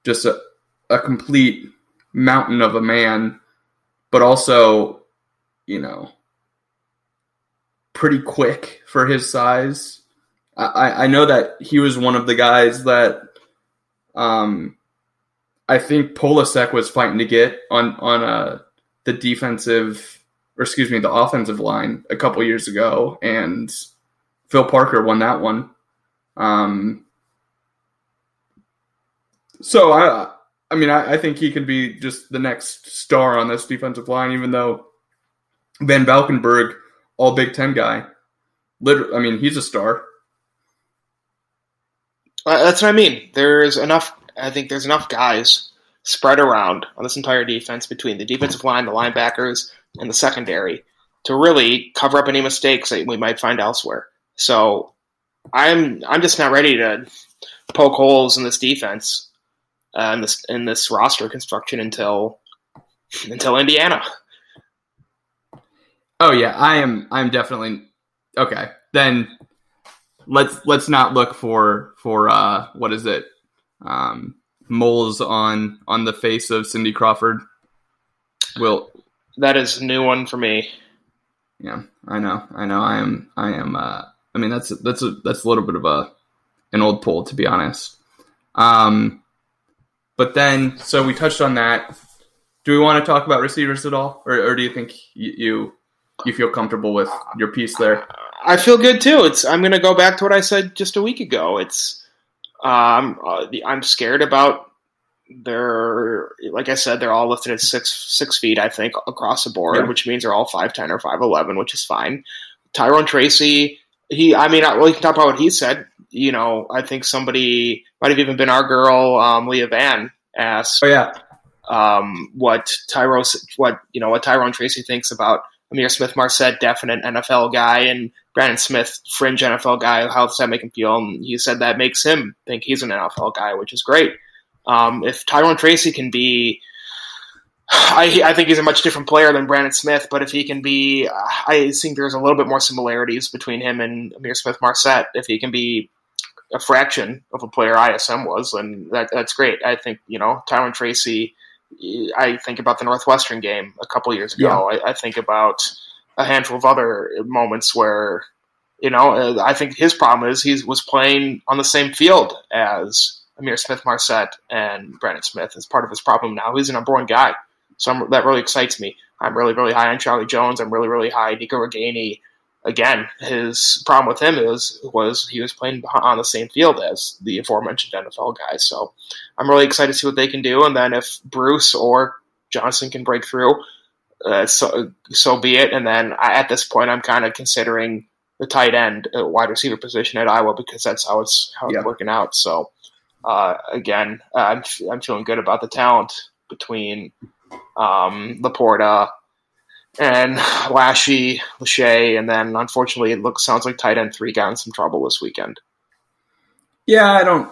just a a complete mountain of a man, but also, you know, pretty quick for his size. I, I know that he was one of the guys that um, I think Polasek was fighting to get on on uh, the defensive or excuse me the offensive line a couple years ago, and Phil Parker won that one. Um, so I I mean I, I think he could be just the next star on this defensive line, even though VanValkenburg all Big Ten guy. Literally, I mean, he's a star. Uh, that's what I mean. There's enough. I think there's enough guys spread around on this entire defense between the defensive line, the linebackers, and the secondary to really cover up any mistakes that we might find elsewhere. So I'm I'm just not ready to poke holes in this defense uh, this in this roster construction until until Indiana. Oh yeah, I am. I'm definitely okay. Then let's let's not look for for uh what is it um moles on on the face of Cindy Crawford. Will That is a new one for me. yeah, I know, I know. I am, I am. uh I mean, that's that's a that's a little bit of a an old pull to be honest. Um, but then so we touched on that. Do we want to talk about receivers at all, or, or do you think you, you you feel comfortable with your piece there? I feel good too. It's I'm going to go back to what I said just a week ago. It's um uh, I'm scared about their like I said they're all lifted at six six feet I think across the board, Yeah. which means they're all five ten or five eleven, which is fine. Tyrone Tracy, he I mean I, well, you can talk about what he said. You know, I think somebody might have even been our girl um, Leah Van asked Oh yeah, um, what Tyrone, what you know, what Tyrone Tracy thinks about Ihmir Smith-Marsette, definite NFL guy, and Brandon Smith, fringe NFL guy. How does that make him feel? And he said that makes him think he's an NFL guy, which is great. Um, if Tyrone Tracy can be, *sighs* I, I think he's a much different player than Brandon Smith, but if he can be, I think there's a little bit more similarities between him and Ihmir Smith-Marsette. If he can be a fraction of a player ISM was, then that, that's great. I think, you know, Tyrone Tracy, I think about the Northwestern game a couple years ago. I, I think about a handful of other moments where, you know, uh, I think his problem is he was playing on the same field as Ihmir Smith-Marsette and Brandon Smith. It's part of his problem now. He's a number one guy. So I'm, that really excites me. I'm really, really high on Charlie Jones. I'm really, really high on Nico Ragaini. Again, his problem with him is was he was playing on the same field as the aforementioned NFL guys. So I'm really excited to see what they can do. And then if Bruce or Johnson can break through, uh, so so be it. And then I, at this point, I'm kind of considering the tight end, uh, wide receiver position at Iowa because that's how it's how it's working out. So uh, again, uh, I'm I'm feeling good about the talent between um, LaPorta and Lashy, Lachey, and then unfortunately, it looks sounds like tight end three got in some trouble this weekend. yeah. I don't.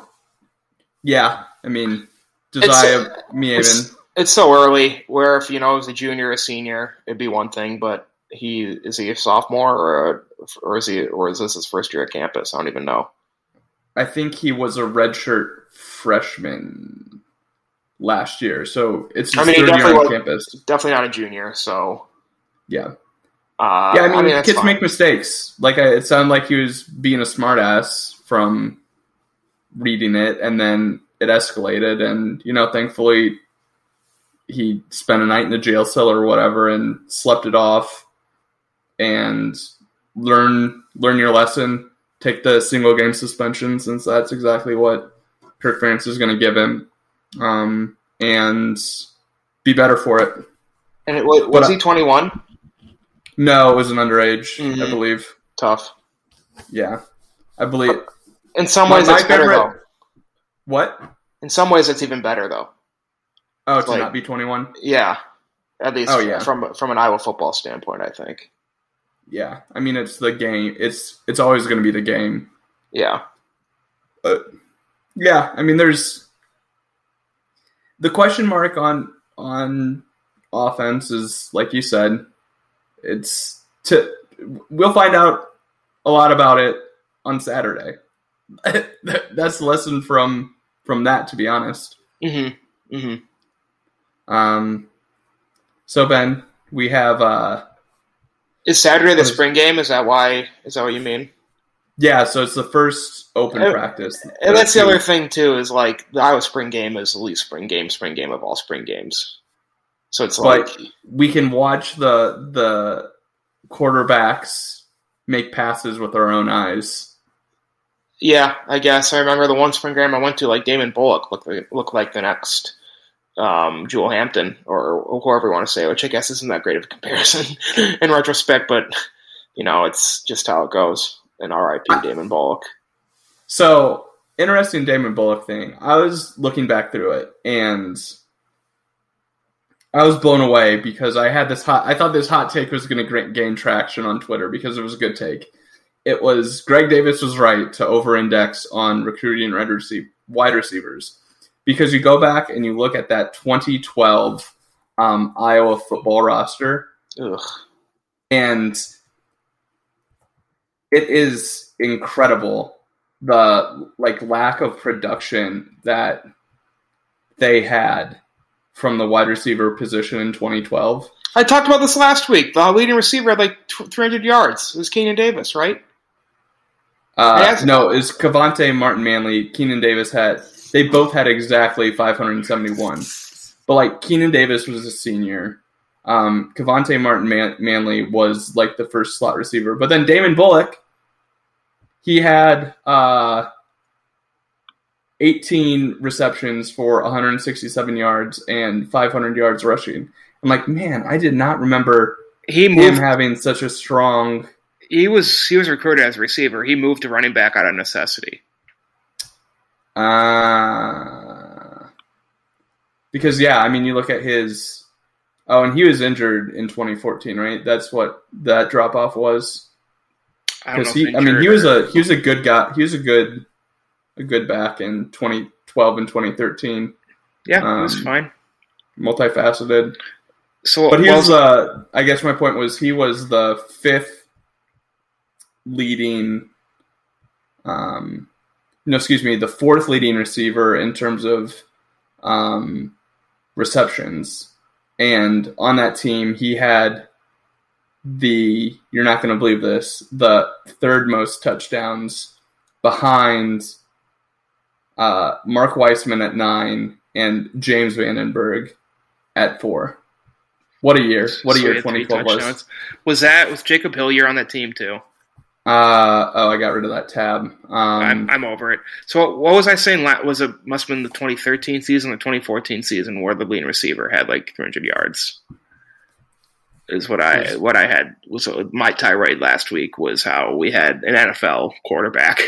Yeah, I mean, Josiah Miamen. it's- It's so early. Where if you know, as a junior or senior, it'd be one thing, but he is he a sophomore or or is he or is this his first year at campus? I don't even know. I think he was a redshirt freshman last year, so it's his I mean, third year on was- campus. Definitely not a junior, so Yeah, uh, yeah. I mean, that's kids fine. make mistakes. Like I, it sounded like he was being a smartass from reading it, and then it escalated, and you know, thankfully, he spent a night in the jail cell or whatever and slept it off, and learn learn your lesson. Take the single game suspension since that's exactly what Kirk Ferentz is going to give him, um, and be better for it. And it, was, was he 21? No, it was an underage, I Mhm. believe. Tough. Yeah, I believe. In some ways, my it's better favorite- though. What? In some ways, it's even better though. Oh, to Like- not be twenty one. Yeah, at least Oh, yeah. from from an Iowa football standpoint, I think. Yeah, I mean it's the game. It's it's always going to be the game. Yeah, But Yeah, I mean there's the question mark on on offense is like you said. It's to we'll find out a lot about it on Saturday. *laughs* That's the lesson from from that, to be honest. mm-hmm. Mm-hmm. Um, so Ben, we have uh, Is Saturday the spring game? Is that why? Is that what you mean? yeah. So it's the first open And- practice, And that's the other thing too. Is like the Iowa spring game is the least spring game, spring game of all spring games. So it's like we can watch the the quarterbacks make passes with our own eyes. Yeah, I guess I remember the one spring game I went to. Like Damon Bullock looked like, looked like the next um, Jewel Hampton or whoever you want to say, which I guess isn't that great of a comparison *laughs* in retrospect. But you know, it's just how it goes. And R.I.P. Damon Bullock. So interesting Damon Bullock thing. I was looking back through it and I was blown away because I had this hot. I thought this hot take was going to gain traction on Twitter because it was a good take. It was Greg Davis was right to over-index on recruiting wide receiv- wide receivers because you go back and you look at that 2012 um, Iowa football roster Ugh. and it is incredible the like lack of production that they had from the wide receiver position in 2012. I talked about this last week. The leading receiver had like 300 yards. It was Keenan Davis, right? Uh, no, it's Kevonte Martin-Manley. Keenan Davis had they both had exactly 571, but like Keenan Davis was a senior. Um, Kevonte Martin Man- Manley was like the first slot receiver, but then Damon Bullock, he had uh, 18 receptions for 167 yards and 500 yards rushing. I'm like, man, I did not remember He him moved. having such a strong. He was he was recruited as a receiver. He moved to running back out of necessity. Uh, because yeah, I mean, you look at his. Oh, and he was injured in 2014, right? That's what that drop off was. I don't know. Because he, I mean, he was a he was a good guy. He was a good, a good back in 2012 and 2013. yeah, he was um, fine. Multifaceted, So, but he well, was. Uh, I guess my point was he was the fifth leading. Um, no, excuse me, the fourth leading receiver in terms of um, receptions. And on that team, he had the, you're not going to believe this, the third most touchdowns behind uh, Mark Weissman at nine and James Vandenberg at four. What a year. What a so year he had three 2012 was. Was that was Jacob Hillyer on that team too? Uh, oh, I got rid of that tab. Um, I'm, I'm over it. So what was I saying? Was it must have been the 2013 season, the 2014 season, where the leading receiver had like 300 yards? Is what I what I had was my tirade last week was how we had an NFL quarterback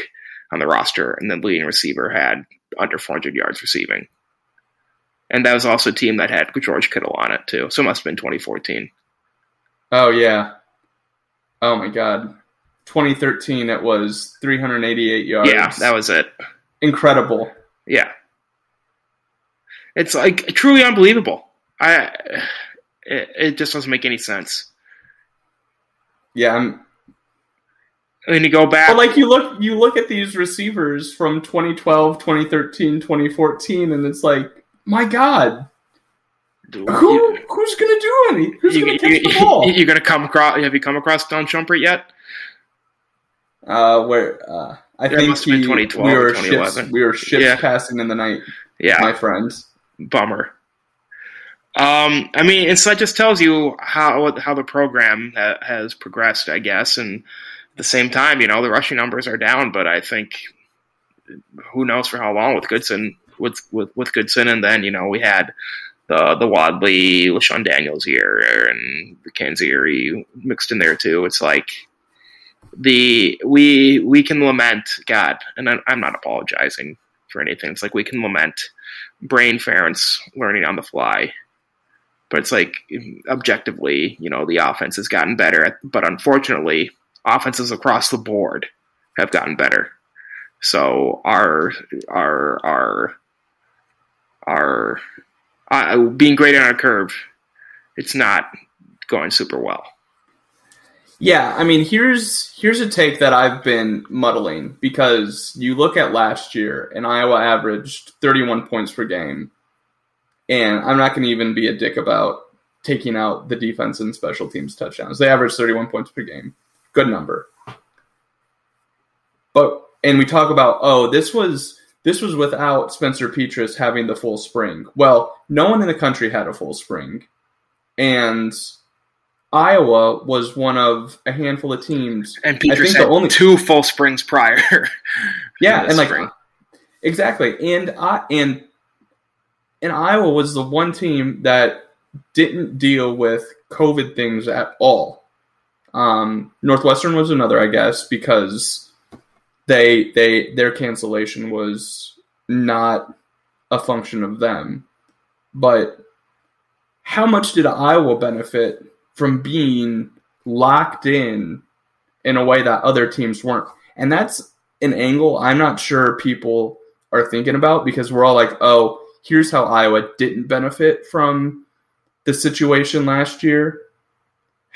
on the roster, and the leading receiver had under 400 yards receiving, and that was also a team that had George Kittle on it too. So it must have been 2014. oh, yeah. Oh, my God. 2013, it was 388 yards. Yeah, that was it. incredible. Yeah. It's like truly unbelievable. I it, it just doesn't make any sense. Yeah, I'm, Mean, you go back. but like you look, you look at these receivers from 2012, 2013, 2014, and it's like, my God, dude, who you, who's gonna do any? Who's you, gonna you, catch the ball? *laughs* you, are gonna come across? Have you come across Don Shumpert yet? Uh, where uh, I That think must have been 2012 we or were ships, we were ships Yeah. passing in the night. Yeah, my friends. bummer. Um, I mean, and so that just tells you how how the program ha- has progressed, I guess. And the same time, you know, the rushing numbers are down, but I think who knows for how long with Goodson with with, with Goodson, and then you know we had the the Wadley, LeShun Daniels year, and the Kanziri mixed in there too. It's like the we we can lament God, and I'm not apologizing for anything. It's like we can lament Brian Ferentz learning on the fly. But it's like objectively, you know, the offense has gotten better. But unfortunately, offenses across the board have gotten better. So our our our our uh, being great on our curve, it's not going super well. Yeah, I mean, here's here's a take that I've been muddling because you look at last year and Iowa averaged 31 points per game. And I'm not going to even be a dick about taking out the defense and special teams touchdowns. They averaged 31 points per game. Good number. But and we talk about, oh, this was this was without Spencer Petras having the full spring. Well, no one in the country had a full spring. And Iowa was one of a handful of teams. And I think had the only two full springs prior. *laughs* yeah, and like spring. exactly, and I and and Iowa was the one team that didn't deal with COVID things at all. Um, Northwestern was another, I guess, because they they their cancellation was not a function of them. But how much did Iowa benefit from being locked in in a way that other teams weren't? And that's an angle I'm not sure people are thinking about because we're all like, oh, here's how Iowa didn't benefit from the situation last year.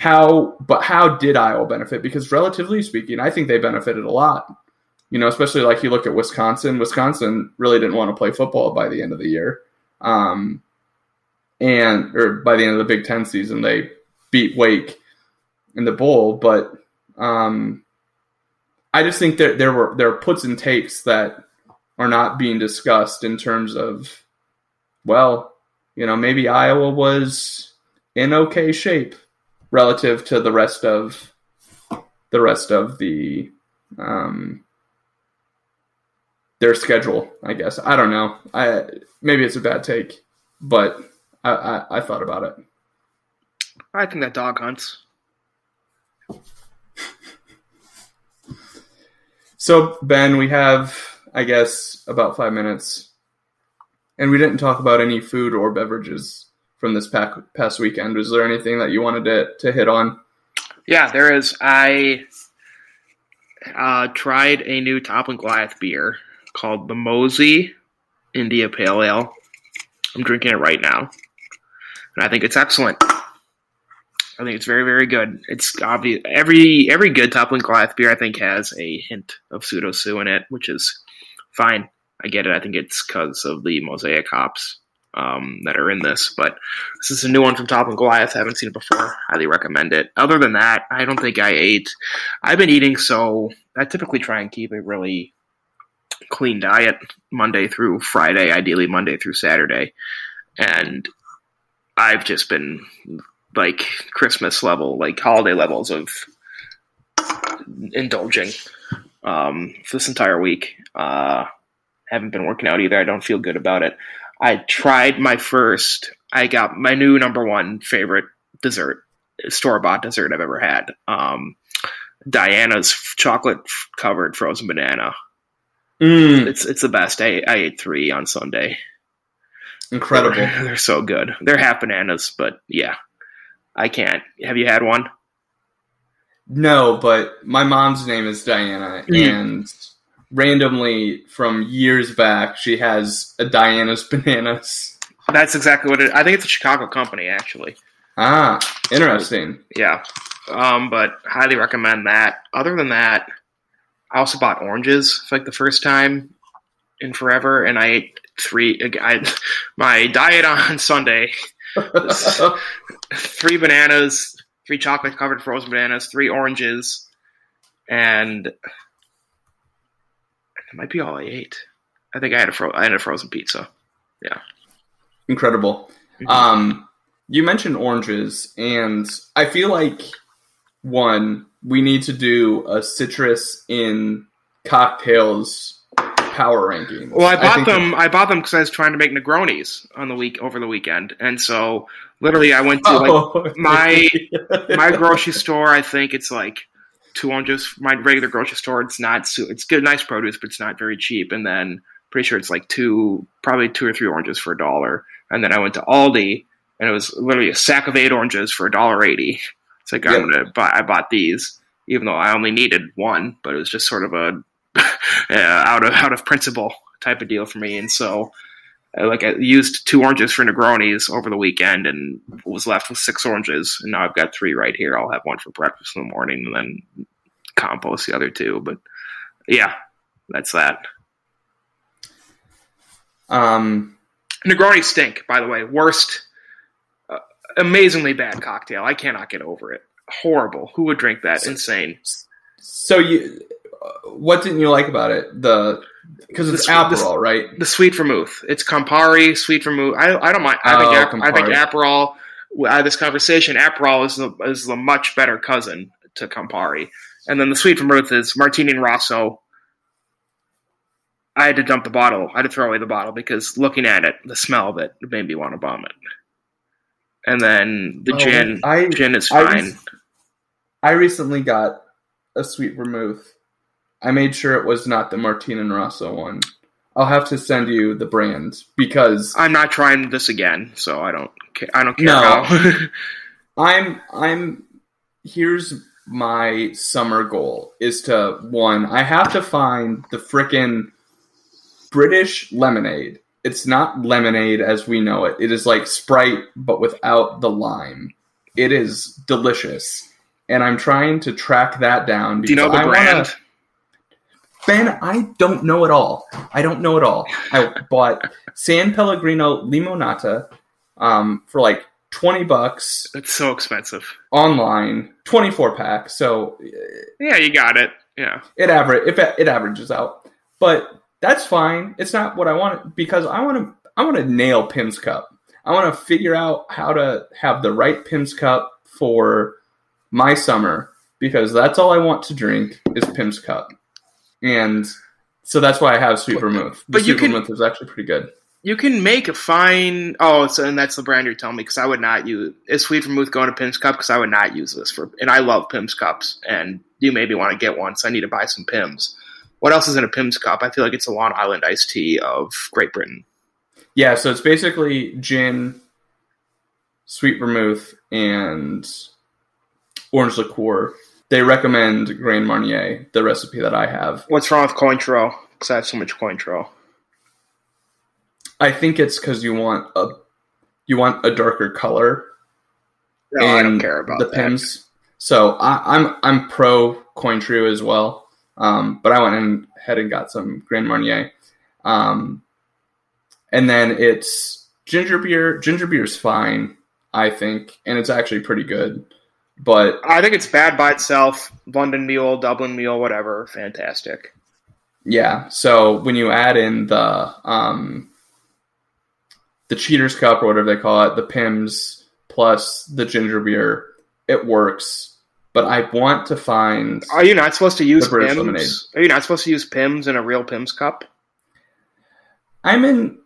How, but how did Iowa benefit? Because relatively speaking, I think they benefited a lot. You know, especially like you look at Wisconsin. Wisconsin really didn't want to play football by the end of the year, um, and or by the end of the Big Ten season, they beat Wake in the bowl. But um, I just think that there were there are puts and takes that are not being discussed in terms of, well, you know, maybe Iowa was in okay shape relative to the rest of the rest of the um, their schedule. I guess I don't know. I maybe it's a bad take, but I, I, I thought about it. I think that dog hunts. So Ben, we have I guess about five minutes, and we didn't talk about any food or beverages from this past weekend. Was there anything that you wanted to to hit on? Yeah, there is. I uh, tried a new Toppling Goliath beer called the Mosey India Pale Ale. I'm drinking it right now, and I think it's excellent. I think it's very, very good. It's obvious. Every every good Toppling Goliath beer, I think, has a hint of Pseudo Sue in it, which is fine. I get it. I think it's because of the mosaic hops um, that are in this. But this is a new one from Toppling Goliath. I haven't seen it before. Highly recommend it. Other than that, I don't think I ate. I've been eating so. I typically try and keep a really clean diet Monday through Friday, ideally Monday through Saturday, and I've just been like Christmas level, like holiday levels of indulging um, this entire week. Uh, haven't been working out either. I don't feel good about it. I tried my first. I got my new number one favorite dessert, store bought dessert I've ever had. Um, Diana's chocolate covered frozen banana. Mm, It's it's the best. I, I ate three on Sunday. incredible. They're, *laughs* they're so good. They're half bananas, but yeah, I can't. Have you had one? No, but my mom's name is Diana, Mm. and randomly from years back, she has a Diana's bananas. That's exactly what it. I think it's a Chicago company, actually. Ah, interesting. Yeah, um, but highly recommend that. Other than that, I also bought oranges for like the first time in forever, and I ate three. I, *laughs* my diet on Sunday: *laughs* three bananas, three chocolate covered frozen bananas, three oranges, and it might be all I ate. I think I had a fro- I had a frozen pizza. Yeah. incredible. Mhm. Um, you mentioned oranges, and I feel like one we need to do a citrus in cocktails power ranking. Well, I bought think them. I bought them because I was trying to make Negronis on the week over the weekend, and so literally I went to like *laughs* Oh. my- *laughs* my grocery store. I think it's like two oranges. My regular grocery store. It's not. It's good, nice produce, but it's not very cheap. And then pretty sure it's like two, probably two or three oranges for a dollar. And then I went to Aldi, and it was literally a sack of eight oranges for a dollar eighty. *laughs* It's like I'm gonna buy. I bought these, even though I only needed one, but it was just sort of a *laughs* uh, out of out of principle type of deal for me. And so. I, like I used two oranges for Negronis over the weekend and was left with six oranges. And now I've got three right here. I'll have one for breakfast in the morning and then compost the other two. But yeah, that's that. um, Negroni stink, by the way. Worst, uh, amazingly bad cocktail. I cannot get over it. Horrible. Who would drink that? Insane. so you, uh, what didn't you like about it? The because it's The sweet- the- Aperol, right? The sweet vermouth. It's Campari, sweet vermouth. I, I don't mind. I think, Oh, Ap- I think. Aperol. I had uh, this conversation. Aperol is the is the much better cousin to Campari, and then the sweet vermouth is Martini and Rossi. I had to dump the bottle. I had to throw away the bottle because looking at it, the smell of it made me want to vomit. And then the Oh, gin, I gin is I fine. rec- I recently got a sweet vermouth. I made sure it was not the Martina and Rosso one. I'll have to send you the brand because I'm not trying this again, so I don't. Ca- I don't care No. how. *laughs* I'm I'm here's my summer goal is to one I have to find the frickin' British lemonade. It's not lemonade as we know it. It is like Sprite but without the lime. It is delicious. And I'm trying to track that down Do you know the I wanna- brand? Ben, I don't know it all. I don't know it all. I bought San Pellegrino Limonata um, for like 20 bucks It's so expensive. online, 24 pack. So Yeah, you got it. Yeah. it average if it, it averages out. But that's fine. It's not what I want because I want to I want to nail Pimm's cup. I want to figure out how to have the right Pimm's cup for my summer because that's all I want to drink is Pimm's cup. And so that's why I have sweet vermouth. The But you sweet can- vermouth is actually pretty good. You can make a fine. Oh, so and that's the brand you're telling me because I would not use is sweet vermouth going to Pimm's Cup because I would not use this for. And I love Pimm's cups, and you maybe want to get one, so I need to buy some Pimm's. What else is in a Pimm's cup? I feel like it's a Long Island iced tea of Great Britain. Yeah, so it's basically gin, sweet vermouth, and orange liqueur. They recommend Grand Marnier, the recipe that I have. What's wrong with Cointreau? Because I have so much Cointreau. I think it's because you want a you want a darker color No, I don't care about the that. Pimm's. So I, I'm I'm pro Cointreau as well, um, but I went ahead and got some Grand Marnier, um, and then it's ginger beer. Ginger beer is fine, I think, and it's actually pretty good. But I think it's bad by itself. London Mule, Dublin Mule, whatever. Fantastic. yeah, so when you add in the um, the Cheaters Cup or whatever they call it, the Pimm's plus the ginger beer, it works. But I want to find Are you not supposed to use British lemonade. Pimm's? Are you not supposed to use Pimm's in a real Pimm's cup? I'm in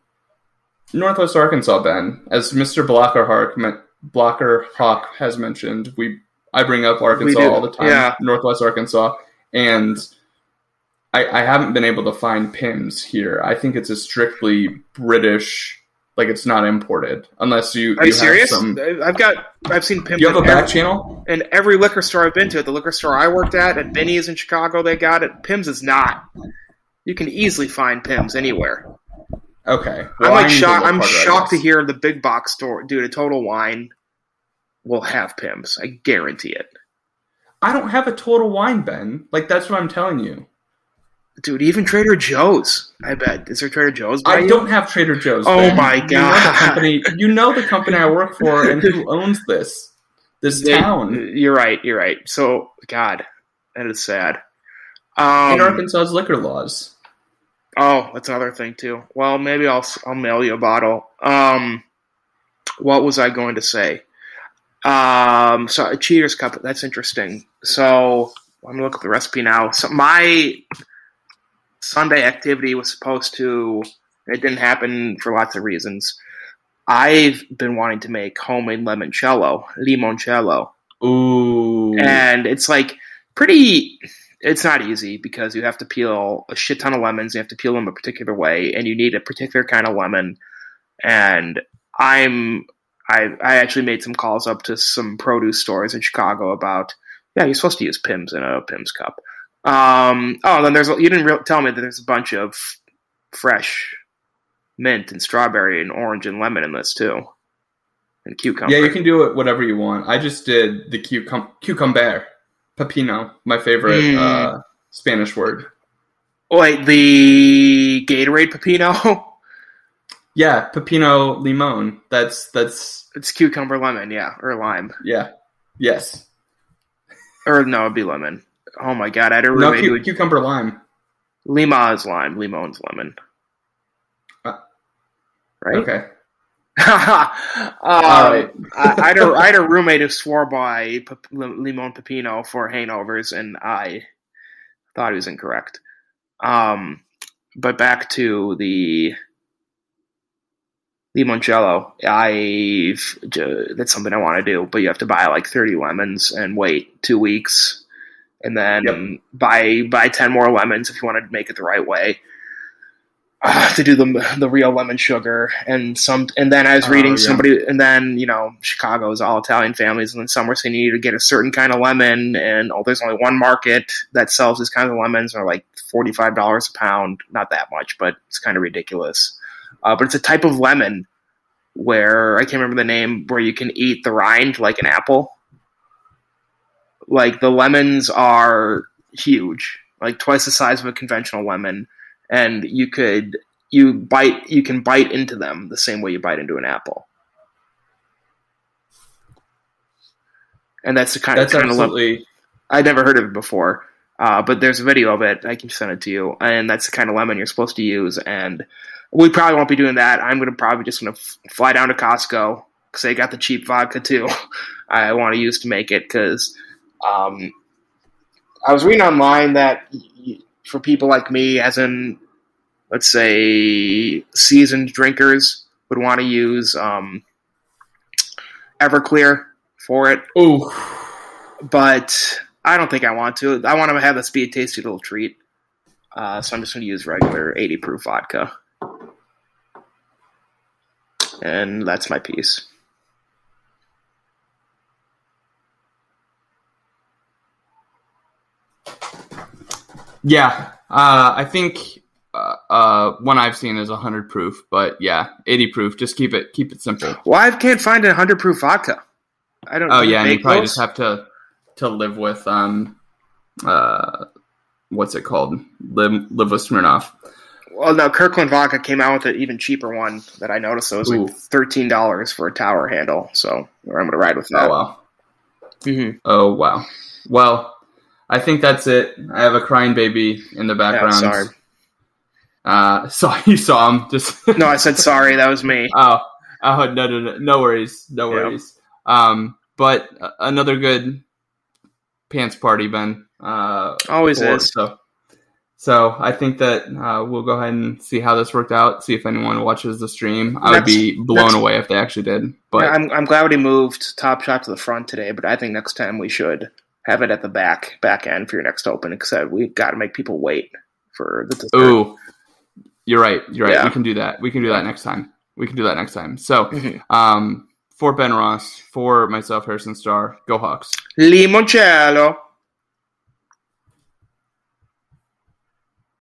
Northwest Arkansas, Ben. As Mr. Blocker Hawk, Blocker Hawk has mentioned, we I bring up Arkansas all the time. yeah. Northwest Arkansas, and I, I haven't been able to find Pimm's here. I think it's a strictly British, like it's not imported, unless you. Are you, have serious? some- I've got I've seen Pimm's you have a back every- channel? And every liquor store I've been to. The liquor store I worked at, at Binny's in Chicago, they got it. Pimm's is not. You can easily find Pimm's anywhere. Okay, I'm like shocked. I'm shocked to hear the big box store, dude. A Total Wine will have Pimm's. I guarantee it, I don't have a total wine, Ben. Like that's what I'm telling you. dude. Even Trader Joe's. I bet is there Trader Joe's? I you? don't have Trader Joe's. Oh Ben. my You know the God. company. You know the company I work for and who *laughs* owns this this They- town You're right. You're right. So God, that is sad. Um, in Arkansas's liquor laws. Oh, that's another thing too. Well, maybe I'll I'll mail you a bottle. Um, what was I going to say? Um, so a Cheaters Cup. That's interesting. So I'm gonna look at the recipe now. So my Sunday activity was supposed to. It didn't happen for lots of reasons. I've been wanting to make homemade limoncello, limoncello, Ooh. and it's like pretty. It's not easy because you have to peel a shit ton of lemons. You have to peel them a particular way, and you need a particular kind of lemon. And I'm I I actually made some calls up to some produce stores in Chicago about yeah you're supposed to use Pimm's in a Pimm's cup. Um, oh, then there's you didn't re- tell me that there's a bunch of fresh mint and strawberry and orange and lemon in this too, and cucumber. yeah, you can do it whatever you want. I just did the cucum- cucumber, pepino, my favorite Mm. uh, Spanish word. Wait, the Gatorade Pepino. *laughs* Yeah, pepino limon. That's that's it's cucumber lemon, yeah, or lime, yeah. Yes. or no, it'd be lemon. Oh my god, I had a No, cu- would- cucumber lime. Lima is lime, limon's lemon. Uh, right? Okay. *laughs* um, right. *laughs* I, I, had a, I had a roommate who swore by Pe- Limon Pepino for hangovers, and I thought he was incorrect. Um, but back to the limoncello. I've that's something I want to do, but you have to buy like thirty lemons and wait two weeks, and then Yep. buy buy ten more lemons if you want to make it the right way. Uh, to do the the real lemon sugar and some and then I was Oh, reading yeah. somebody and then you know Chicago is all Italian families and then some were saying you need to get a certain kind of lemon and oh there's only one market that sells this kind of lemons are like forty five dollars a pound not that much but it's kind of ridiculous. Uh, but it's a type of lemon where I can't remember the name where you can eat the rind like an apple. Like the lemons are huge like twice the size of a conventional lemon and you could you bite you can bite into them the same way you bite into an apple. And that's the kind That's of kind of lemon i'd never heard of it before uh, but there's a video of it i can send it to you and that's the kind of lemon you're supposed to use and we probably won't be doing that. I'm gonna probably just gonna f- fly down to costco because they got the cheap vodka too *laughs* i want to use to make it because um, i was reading online that y- for people like me, as in, let's say, seasoned drinkers, would want to use um, Everclear for it. Ooh. But I don't think I want to. I want to have this be a tasty little treat. Uh, so I'm just going to use regular 80 proof vodka. And that's my piece. Yeah. Uh, I think uh, uh, one I've seen is 100 proof, but yeah, 80 proof. Just keep it keep it simple. Well, I can't find a 100 proof vodka. I don't know. Oh yeah, and you probably those? just have to to live with um uh what's it called? Live live with Smirnoff. Well, no, Kirkland Vodka came out with an even cheaper one that I noticed. So it was Ooh. like thirteen dollars for a tower handle. So I'm going to ride with that. Oh wow. Mhm. Oh wow. Well, I think that's it. I have a crying baby in the background. sorry. Uh, *laughs* so you saw him just. *laughs* No, I said sorry. That was me. Oh, oh no, no, no, no worries, no Yeah. worries. Um, but uh, another good pants party, Ben. Uh, Always for- is. So, so I think that uh, we'll go ahead and see how this worked out. See if anyone watches the stream. I would be blown away if they actually did. But I'm I'm glad we moved Top Shot to the front today, but I think next time we should have it at the back back end for your next opening because we've got to make people wait for the dessert. ooh, you're right. You're right. Yeah. We can do that. We can do that next time. We can do that next time. So, Mhm. um, for Ben Ross, for myself, Harrison Starr, go Hawks. Limoncello.